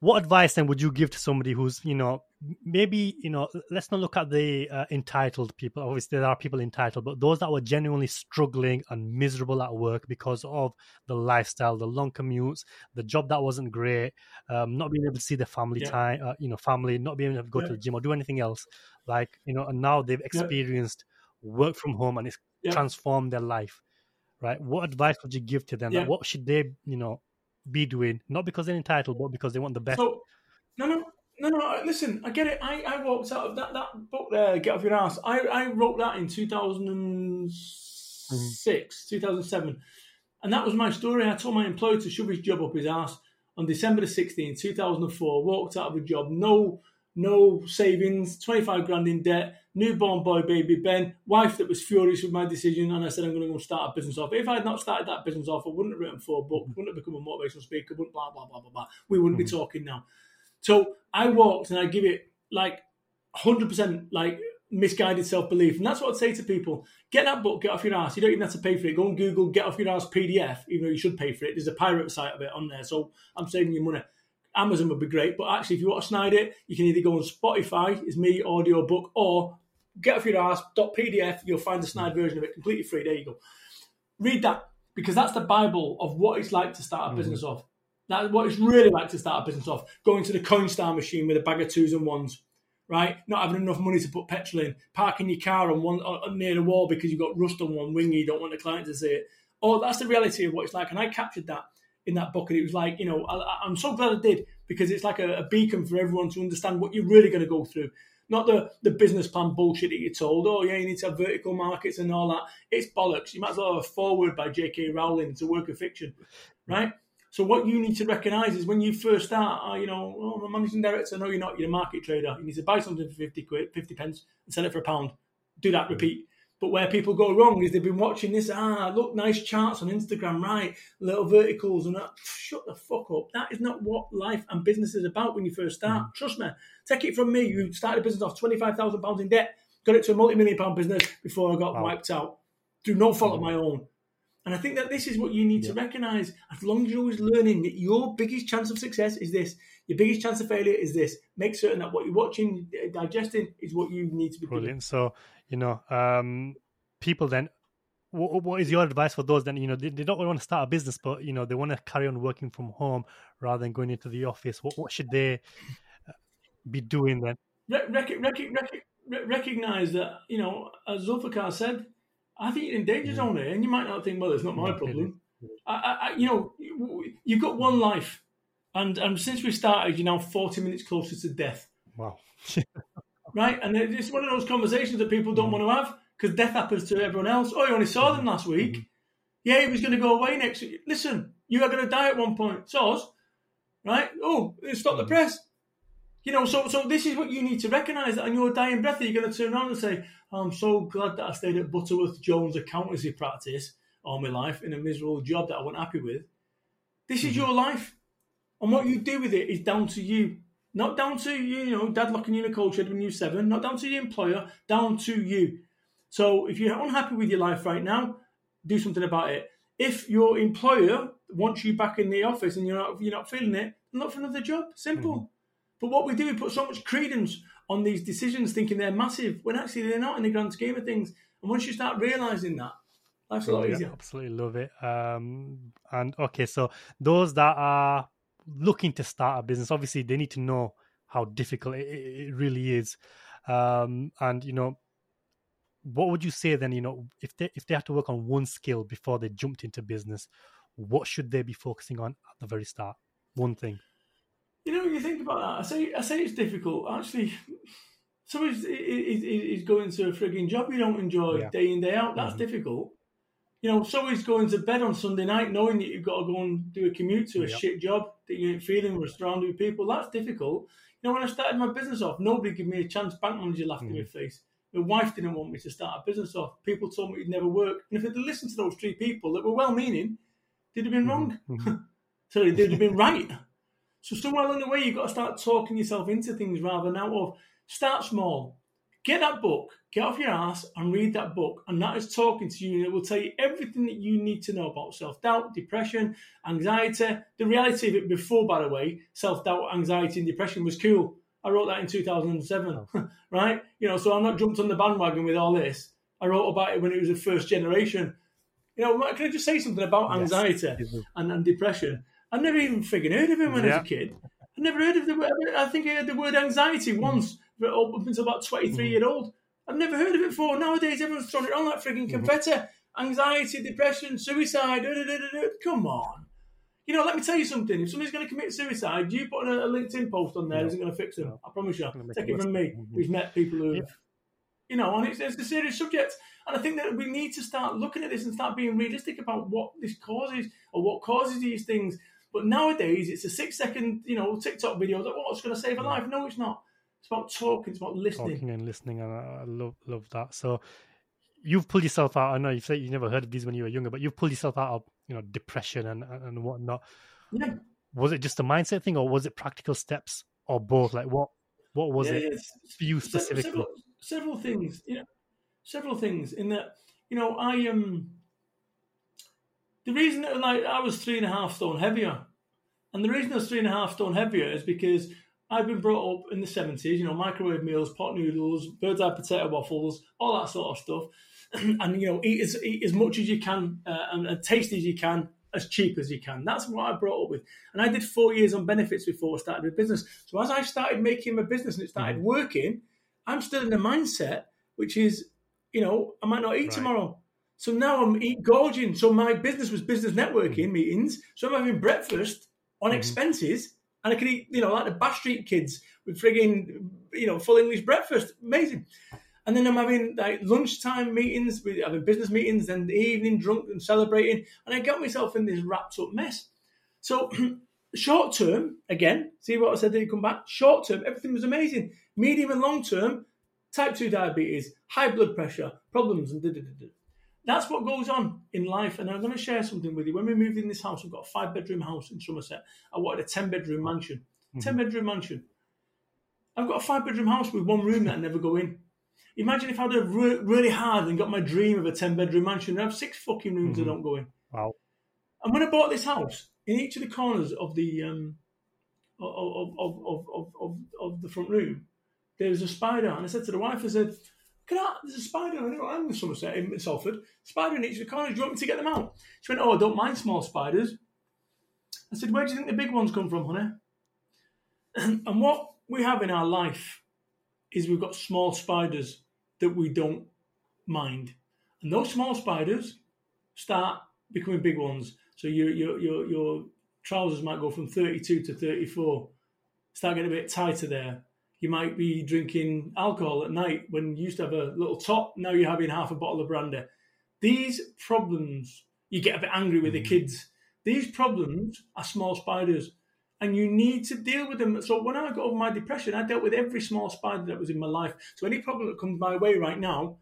what advice then would you give to somebody who's you know maybe you know let's not look at the uh, entitled people obviously there are people entitled but those that were genuinely struggling and miserable at work because of the lifestyle the long commutes the job that wasn't great um, not being able to see their family Yeah. time uh, you know family not being able to go to the gym or do anything else like you know and now they've experienced work from home and it's Yeah. transformed their life right what advice would you give to them Yeah. like, what should they you know be doing, not because they're entitled, but because they want the best. So, no, no, no, no. Uh, listen, I get it. I, I walked out of that, that book there, Get Off Your Ass. I, I wrote that in 2006, mm-hmm. 2007. And that was my story. I told my employer to shove his job up his ass on December the 16th, 2004. Walked out of a job, no no savings, 25 grand in debt, newborn boy, baby Ben, wife that was furious with my decision. And I said, I'm going to go start a business off. If I had not started that business off, I wouldn't have written four books, mm-hmm. wouldn't have become a motivational speaker, wouldn't blah, blah, blah, blah, blah. We wouldn't be mm-hmm. talking now. So I walked and I give it like 100% like misguided self belief. And that's what I'd say to people get that book, get off your ass. You don't even have to pay for it. Go and Google get off your ass PDF, even though you should pay for it. There's a pirate site of it on there. So I'm saving you money. Amazon would be great. But actually, if you want to snide it, you can either go on Spotify, it's me, audio book, or get off your ass.pdf. You'll find the snide version of it completely free. There you go. Read that because that's the Bible of what it's like to start a mm-hmm. business off. That's what it's really like to start a business off. Going to the Coinstar machine with a bag of twos and ones. right? Not having enough money to put petrol in, parking your car on one on, near the wall because you've got rust on one wing, you don't want the client to see it. Oh, that's the reality of what it's like, and I captured that in that book, and it was like, you know, I, am so glad I did because it's like a, a, beacon for everyone to understand what you're really going to go through. Not the, the business plan bullshit that you're told. Oh yeah, you need to have vertical markets and all that. It's bollocks. You might as well have a forward by J.K. Rowling. It's a work of fiction, right? So what you need to recognise is when you first start, uh, you know, oh, I'm a managing director. No, you're not. You're a market trader. You need to buy something for 50 quid, 50 pence and sell it for a pound. Do that, repeat. But where people go wrong is they've been watching this. Ah, look, nice charts on Instagram, right? Little verticals and that. Shut the fuck up. That is not what life and business is about when you first start. Mm. Trust me. Take it from me. You started a business off twenty five thousand pounds in debt, got it to a multi million pound business before I got wow. wiped out Do no fault of mm. my own. And I think that this is what you need yeah. to recognize. As long as you're always learning that your biggest chance of success is this, your biggest chance of failure is this. Make certain that what you're watching, digesting, is what you need to be Brilliant. Doing. So, you know, um, people then, what, what is your advice for those then you know, they, they, don't want to start a business, but, you know, they want to carry on working from home rather than going into the office? What, what should they uh, be doing then? Rec- rec- rec- recognize that, you know, as Zulfaqar said, I think you're in danger zone here, and you might not think, well, it's not my problem. I, I, you know, you've got one life, and and since we started, you're now 40 minutes closer to death. Wow. right, and it's one of those conversations that people don't mm. want to have because death happens to everyone else. Oh, you only saw them last week. Mm-hmm. Yeah, he was going to go away next week. Listen, you are going to die at one point. So us, right? Oh, stop the mm. press. You know, so so this is what you need to recognise that on your dying breath, you're going to turn around and say, I'm so glad that I stayed at Butterworth Jones accountancy practice all my life in a miserable job that I wasn't happy with. This is mm-hmm. your life. And what you do with it is down to you. Not down to you, you know, dad locking you in a coal shed when you're seven, not down to the employer, down to you. So if you're unhappy with your life right now, do something about it. If your employer wants you back in the office and you're not you're not feeling it, look for another job. Simple. Mm-hmm. But what we do, we put so much credence on these decisions thinking they're massive when actually they're not in the grand scheme of things. And once you start realizing that, life's a lot easier. absolutely love it. Um, and okay, so those that are looking to start a business, obviously they need to know how difficult it, it really is. Um, and you know, what would you say then? You know, if they if they have to work on one skill before they jumped into business, what should they be focusing on at the very start? One thing. You know, when you think about that, I say I say it's difficult. Actually, somebody's is, is going to a frigging job you don't enjoy yeah. day in day out. That's mm-hmm. difficult. You know, somebody's going to bed on Sunday night knowing that you've got to go and do a commute to a yep. shit job that you ain't feeling, we're surrounded with people. That's difficult. You know, when I started my business off, nobody gave me a chance. Bank manager laughed mm-hmm. in my face. My wife didn't want me to start a business off. People told me it'd never work. And if I'd listened to those three people that were well meaning, they'd have been mm-hmm. wrong. Mm-hmm. so they'd have been right. So somewhere along the way, you've got to start talking yourself into things rather than out of. Start small. Get that book, get off your ass and read that book. And that is talking to you and it will tell you everything that you need to know about self doubt, depression, anxiety. The reality of it before, by the way, self doubt, anxiety, and depression was cool. I wrote that in 2007, oh. right? You know, so I'm not jumped on the bandwagon with all this. I wrote about it when it was the first generation. You know, can I just say something about anxiety yes. and, and depression? I never even freaking heard of him when yeah. I was a kid. I never heard of the word. I think I heard the word anxiety once, up until about 23 mm. year old. I've never heard of it before. Nowadays, everyone's throwing it on like freaking mm-hmm. confetti. Anxiety, depression, suicide. Da, da, da, Come on. You know, let me tell you something. If somebody's going to commit suicide, you put a, a LinkedIn post on there yeah. isn't going to fix them. I promise you. Take it from me, mm-hmm. who's met people who, yeah. you know, and it's, it's a serious subject. And I think that we need to start looking at this and start being realistic about what this causes or what causes these things. But nowadays, it's a six second, you know, TikTok video that, oh, it's going to save a life. No, it's not. It's about talking. It's about listening. Talking and listening, and I, love love that. So you've pulled yourself out. I know you said you never heard of these when you were younger, but you've pulled yourself out of you know depression and and whatnot. Yeah. Was it just a mindset thing, or was it practical steps, or both? Like what what was yeah, it yeah. for you specifically? Several, several things. You know, several things in that you know I am. Um, the reason that like I was three and a half stone heavier, and the reason I was three and a half stone heavier is because I've been brought up in the seventies. You know, microwave meals, pot noodles, bird's eye potato waffles, all that sort of stuff, and you know, eat as eat as much as you can uh, and, and taste as you can as cheap as you can. That's what I brought up with. And I did four years on benefits before I started a business. So as I started making my business and it started mm-hmm. working, I'm still in the mindset which is, you know, I might not eat right. tomorrow. So now I'm eat gorging. So my business was business networking mm-hmm. meetings. So I'm having breakfast on mm-hmm. expenses, and I can eat, you know, like the Bash Street kids with frigging, you know, full English breakfast. Amazing. And then I'm having like lunchtime meetings, with having business meetings, and the evening drunk and celebrating, and I got myself in this wrapped up mess. So short term, again, see what I said? He come back? Short term, everything was amazing. Medium and long term, type two diabetes, high blood pressure, problems, and da da da. That's what goes on in life. And I'm going to share something with you. When we moved in this house, we've got a five bedroom house in Somerset. I wanted a 10 bedroom mansion. Mm-hmm. 10 bedroom mansion. I've got a five bedroom house with one room that I never go in. Imagine if I'd have re- really hard and got my dream of a 10 bedroom mansion. I have six fucking rooms mm-hmm. I don't go in. Wow. And when I bought this house, in each of the corners of the um, of, of, of, of, of, of the front room, there was a spider. And I said to the wife, I said, can I, there's a spider, I'm in Somerset, in Salford, spider in each of the corners, do you want me to get them out? She went, oh, I don't mind small spiders. I said, where do you think the big ones come from, honey? and what we have in our life is we've got small spiders that we don't mind. And those small spiders start becoming big ones. So your, your, your, your trousers might go from 32 to 34, start getting a bit tighter there you might be drinking alcohol at night when you used to have a little top. Now you're having half a bottle of brandy. These problems, you get a bit angry with mm. the kids. These problems are small spiders, and you need to deal with them. So when I got over my depression, I dealt with every small spider that was in my life. So any problem that comes my way right now,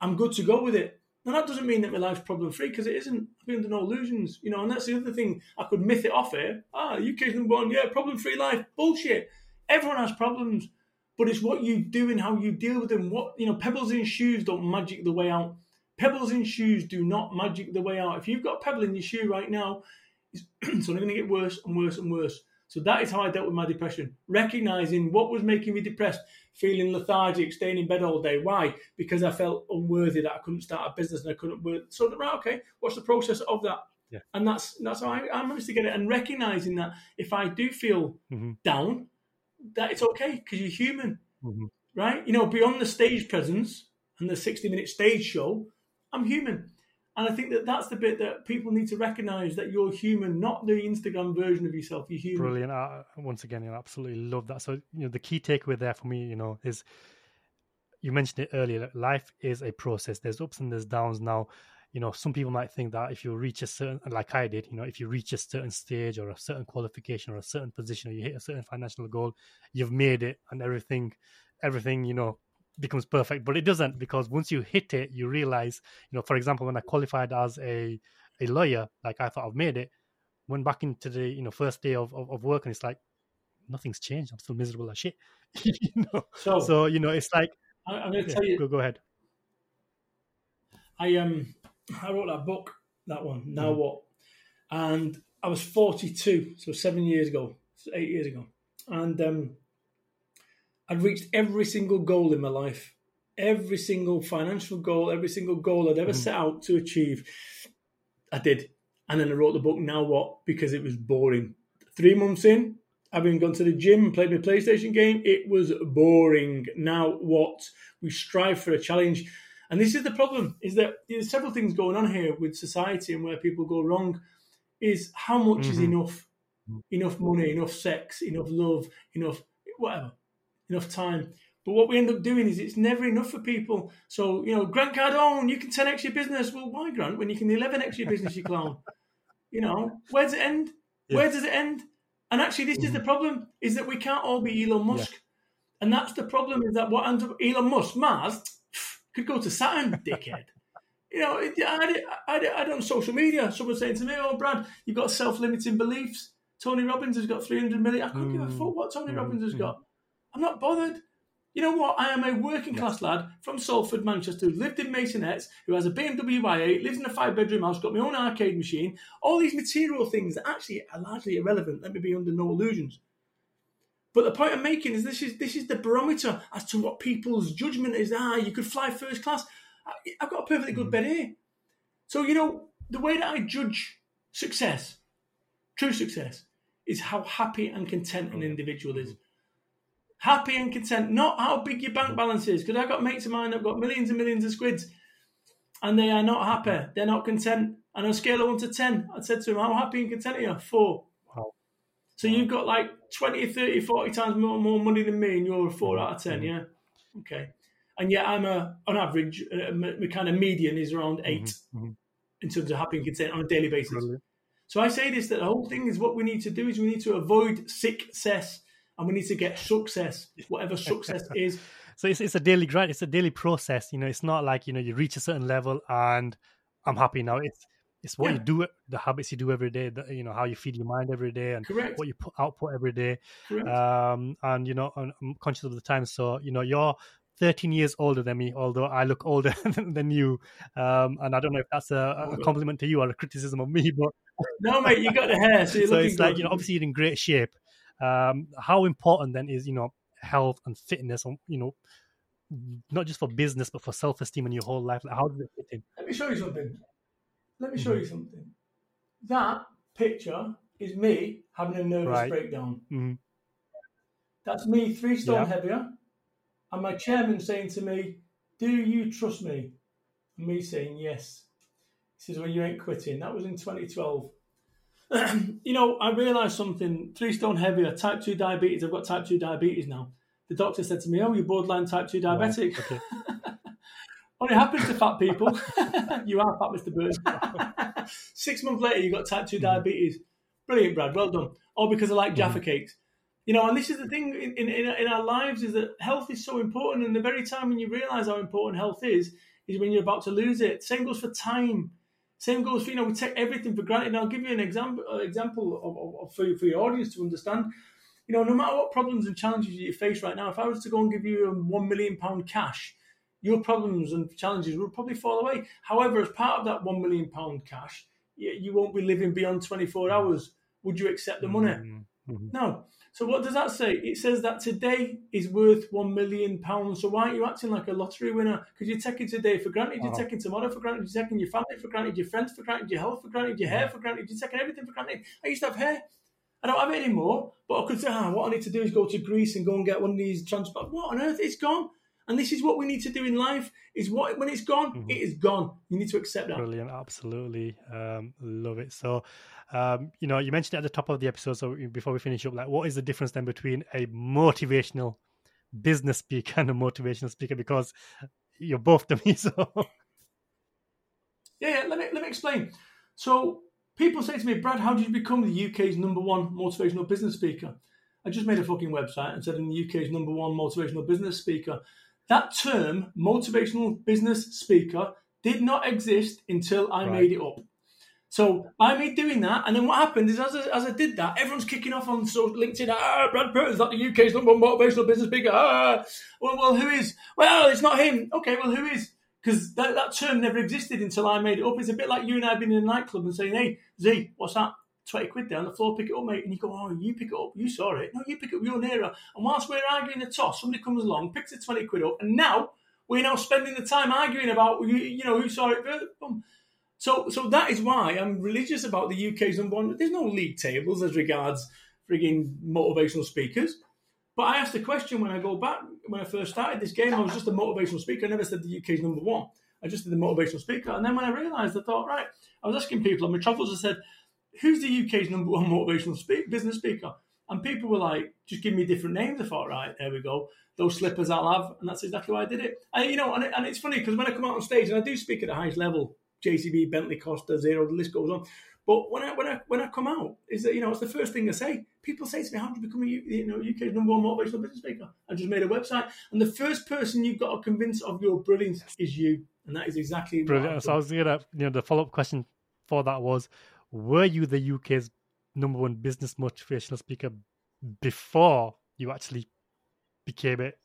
I'm good to go with it. Now that doesn't mean that my life's problem free because it isn't. I've been under no illusions, you know. And that's the other thing. I could myth it off here. Ah, UK's number one, yeah, problem free life. Bullshit. Everyone has problems, but it's what you do and how you deal with them. What you know, pebbles in shoes don't magic the way out. Pebbles in shoes do not magic the way out. If you've got a pebble in your shoe right now, it's, it's only going to get worse and worse and worse. So that is how I dealt with my depression. Recognizing what was making me depressed, feeling lethargic, staying in bed all day. Why? Because I felt unworthy that I couldn't start a business and I couldn't work. So right, okay, what's the process of that? Yeah. And that's that's how I, I managed to get it. And recognizing that if I do feel mm-hmm. down, that it's okay because you're human, mm-hmm. right? You know, beyond the stage presence and the 60 minute stage show, I'm human. And I think that that's the bit that people need to recognize that you're human, not the Instagram version of yourself. You're human. Brilliant. I, once again, I absolutely love that. So, you know, the key takeaway there for me, you know, is you mentioned it earlier. Life is a process. There's ups and there's downs. Now, you know, some people might think that if you reach a certain, like I did, you know, if you reach a certain stage or a certain qualification or a certain position or you hit a certain financial goal, you've made it and everything, everything, you know, becomes perfect. But it doesn't because once you hit it, you realize, you know, for example, when I qualified as a, a lawyer, like I thought I've made it, went back into the, you know, first day of, of, of work and it's like, nothing's changed. I'm still miserable as shit. you know? So, so, you know, it's like, I, am going to yeah, tell you. Go, go ahead. I um I wrote that book, that one, Now mm. What? And I was 42, so seven years ago, eight years ago. And um, I'd reached every single goal in my life, every single financial goal, every single goal I'd ever mm. set out to achieve. I did. And then I wrote the book, Now What? Because it was boring. Three months in, having gone to the gym and played my PlayStation game, it was boring. Now what? We strive for a challenge. And this is the problem: is that there's several things going on here with society and where people go wrong. Is how much mm-hmm. is enough? Enough money, enough sex, enough love, enough whatever, enough time. But what we end up doing is it's never enough for people. So, you know, Grant Cardone, you can 10x your business. Well, why, Grant, when you can 11x your business, you clown? You know, where does it end? Yeah. Where does it end? And actually, this mm-hmm. is the problem, is that we can't all be Elon Musk. Yeah. And that's the problem, is that what ends up Elon Musk, Mars, could go to Saturn, dickhead. You know, I, I, I, I on social media, someone saying to me, "Oh, Brad, you've got self-limiting beliefs. Tony Robbins has got 300 million. I couldn't mm. give a fuck what Tony mm. Robbins has mm. got. I'm not bothered. You know what? I am a working class lad from Salford, Manchester, who lived in Maisonettes, who has a BMW i8, lives in a five bedroom house, got my own arcade machine. All these material things that actually are largely irrelevant. Let me be under no illusions. But the point I'm making is this is this is the barometer as to what people's judgment is. Ah, you could fly first class. I've got a perfectly good mm. bed here. So you know the way that I judge success, true success, is how happy and content an individual is. Happy and content, not how big your bank balance is. Because I've got mates of mine that've got millions and millions of squids and they are not happy. They're not content. And on a scale of 1 to 10, I said to them, How happy and content are you? Four. So you've got like 20, 30, 40 times more, more money than me, and you're a 4 out of 10, yeah? Okay. And yet I'm a, on average, uh, my, kind of median is around 8 Mhm. in terms of happy and content on a daily basis. Brilliant. So I say this that the whole thing is what we need to do is we need to avoid success and we need to get success, whatever success is. So it's it's a daily grind. It's a daily process. You know, it's not like you know you reach a certain level and I'm happy now. It's it's what you Yeah. do, the habits you do every day. The, you know how you feed your mind every day and Correct. what you put output every day. Correct. Um, and you know, I'm conscious of the time. So you know, you're 13 years older than me, although I look older than you. Um, and I don't know if that's a, a compliment to you or a criticism of me, but no, mate, you got the hair, so you're so looking it's like you know obviously you're in great shape um how important then is you know health and fitness and you know not just for business but for self-esteem in your whole life like how does it fit in Let me show you something. Let me show Mm-hmm. you something. That picture is me having a nervous Right. breakdown. Mhm. That's me three stone Yeah. heavier, and my chairman saying to me, "Do you trust me?" And me saying yes. He says, "Well, you ain't quitting." That was in 2012. you know, I realised something. Three stone heavier, type two diabetes. I've got type two diabetes now. The doctor said to me, "Oh, you're borderline type two Wow, diabetic." okay Only happens to fat people. you are fat, Mr. Burns. Six months later, you got type 2 diabetes. Brilliant, Brad. Well done. All because I like Jaffa cakes. You know, and this is the thing in, in, in our lives is that health is so important. And the very time when you realize how important health is, is when you're about to lose it. Same goes for time. Same goes for, you know, we take everything for granted. And I'll give you an example, uh, example of, of, for, for your audience to understand. You know, no matter what problems and challenges you face right now, if I was to go and give you um, one million pound cash, your problems and challenges will probably fall away. However, as part of that one million pound cash, you, won't be living beyond 24 hours. Would you accept the money? Mhm. Mhm. No. So what does that say? It says that today is worth one million pounds. So why aren't you acting like a lottery winner? Because you're taking today for granted, you're Wow. taking tomorrow for granted, you're taking your family for granted, your friends for granted, your health for granted, your hair for granted, you're taking everything for granted. I used to have hair. I don't have it anymore, but I could say, ah, what I need to do is go to Greece and go and get one of these transplant. What on earth? It's gone. And this is what we need to do in life: is what when it's gone, it is gone. You need to accept that. Brilliant, absolutely, um, love it. So, um, you know, you mentioned it at the top of the episode. So before we finish up, like, what is the difference then between a motivational business speaker and a motivational speaker? Because you're both to me. So, Yeah, yeah. Let me let me explain. So people say to me, Brad, how did you become the UK's number one motivational business speaker? I just made a fucking website and said I'm the UK's number one motivational business speaker. That term, motivational business speaker, did not exist until I Right. made it up. So by me doing that, and then what happened is as I, as I did that, everyone's kicking off on so LinkedIn. Ah, Brad Pitt is that the UK's number one motivational business speaker? Ah, well, well, who is? Well, it's not him. Okay, well, who is? Because that, that term never existed until I made it up. It's a bit like you and I being in a nightclub and saying, "Hey, Z, what's that? Twenty quid down the floor, pick it up, mate." And you go, "Oh, you pick it up. You saw it. No, you pick it up. You're nearer." And whilst we're arguing the toss, somebody comes along, picks the twenty quid up, and now we're now spending the time arguing about you, know who saw it. So, so that is why I'm religious about the UK's number one. There's no league tables as regards frigging motivational speakers. But I asked the question when I go back when I first started this game. I was just a motivational speaker. I never said the UK's number one. I just did the motivational speaker. And then when I realised, I thought, right, I was asking people on my travels. I said, "Who's the UK's number one motivational speak, business speaker?" And people were like, "Just give me different names." I thought, right, there we go. Those slippers I'll have, and that's exactly why I did it. And you know, and, it, and it's funny because when I come out on stage and I do speak at the highest level, JCB, Bentley, Costa, Zero, the list goes on. But when I when I when I come out, is that you know it's the first thing I say. People say to me, "How did you become a you know UK's number one motivational business speaker?" I just made a website, and the first person you've got to convince of your brilliance is you, and that is exactly what brilliant. So I was gonna, you know, the follow up question for that was, were you the UK's number one business motivational speaker before you actually became it?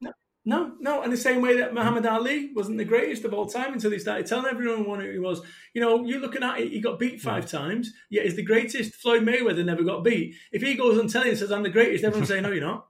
No, no, no. and the same way that Muhammad Ali wasn't the greatest of all time until he started telling everyone what he was. You know, you're looking at it, he got beat five times, yet he's the greatest. Floyd Mayweather never got beat. If he goes on telly and says, I'm the greatest, everyone's saying, No, you're not.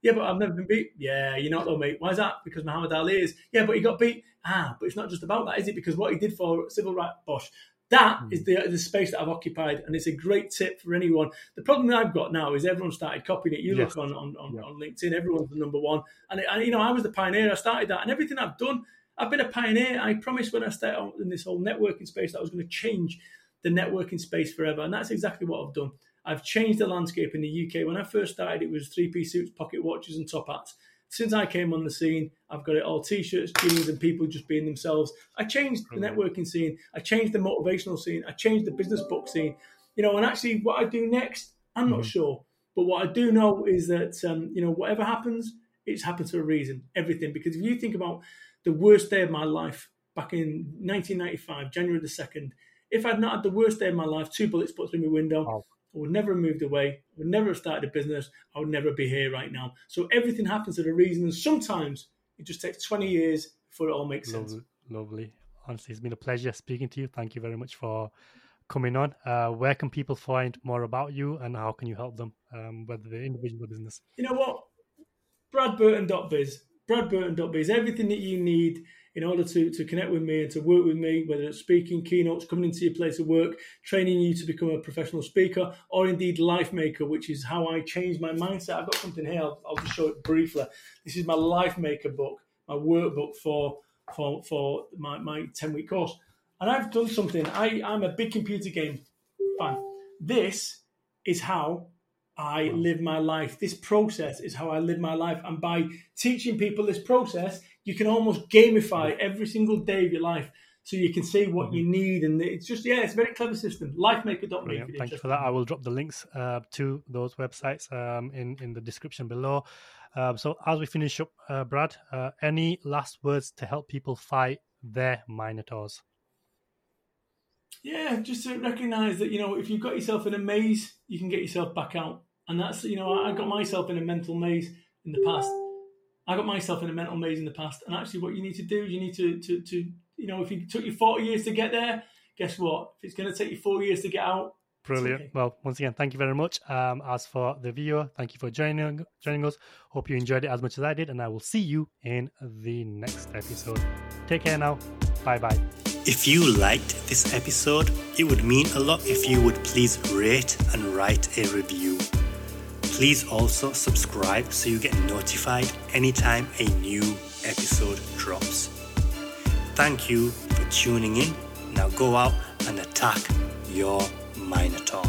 Yeah, but I've never been beat. Yeah, you're not though, mate. Why is that? Because Muhammad Ali is. Yeah, but he got beat. Ah, but it's not just about that, is it? Because what he did for civil rights, bosh. That mm. is the, the space that I've occupied, and it's a great tip for anyone. The problem that I've got now is everyone started copying it. You yes. look on on, on, yeah. on, LinkedIn, everyone's the number one, and, and you know I was the pioneer. I started that, and everything I've done, I've been a pioneer. I promised when I started in this whole networking space that I was going to change the networking space forever, and that's exactly what I've done. I've changed the landscape in the UK. When I first started, it was three piece suits, pocket watches, and top hats since I came on the scene, I've got it all t-shirts, jeans, and people just being themselves. I changed the networking scene. I changed the motivational scene. I changed the business book scene. You know, and actually, what I do next, I'm not mm-hmm. sure. But what I do know is that um, you know, whatever happens, it's happened for a reason. Everything, because if you think about the worst day of my life back in 1995, January the second, if I'd not had the worst day of my life, two bullets put through my window, oh. I would never have moved away. I would never have started a business. I would never be here right now. So everything happens for a reason. And sometimes it just takes 20 years before it all makes lovely, sense. Lovely. Honestly, it's been a pleasure speaking to you. Thank you very much for coming on. Uh, where can people find more about you and how can you help them, um, whether they're individual or business? You know what? BradBurton.biz. BradBurton.biz. Everything that you need in order to, to connect with me and to work with me, whether it's speaking, keynotes, coming into your place of work, training you to become a professional speaker, or indeed Life Maker, which is how I changed my mindset. I've got something here, I'll, I'll just show it briefly. This is my Life Maker book, my workbook for for, for my, my 10 week course. And I've done something. I, I'm a big computer game fan. This is how I live my life. This process is how I live my life. And by teaching people this process, you can almost gamify every single day of your life so you can see what mm-hmm. you need. And it's just, yeah, it's a very clever system. Lifemaker.me. Thank you for that. I will drop the links uh, to those websites um, in, in the description below. Um, so as we finish up, uh, Brad, uh, any last words to help people fight their minotaurs? Yeah, just to recognise that, you know, if you've got yourself in a maze, you can get yourself back out. And that's, you know, I got myself in a mental maze in the past I got myself in a mental maze in the past. And actually, what you need to do is you need to, to, to you know, if it took you 40 years to get there, guess what? If it's going to take you four years to get out, Brilliant. Okay. Well, once again, thank you very much. Um, as for the viewer, thank you for joining joining us. Hope you enjoyed it as much as I did, and I will see you in the next episode. Take care now. Bye bye. If you liked this episode, it would mean a lot if you would please rate and write a review. Please also subscribe so you get notified anytime a new episode drops. Thank you for tuning in. Now go out and attack your Minotaur.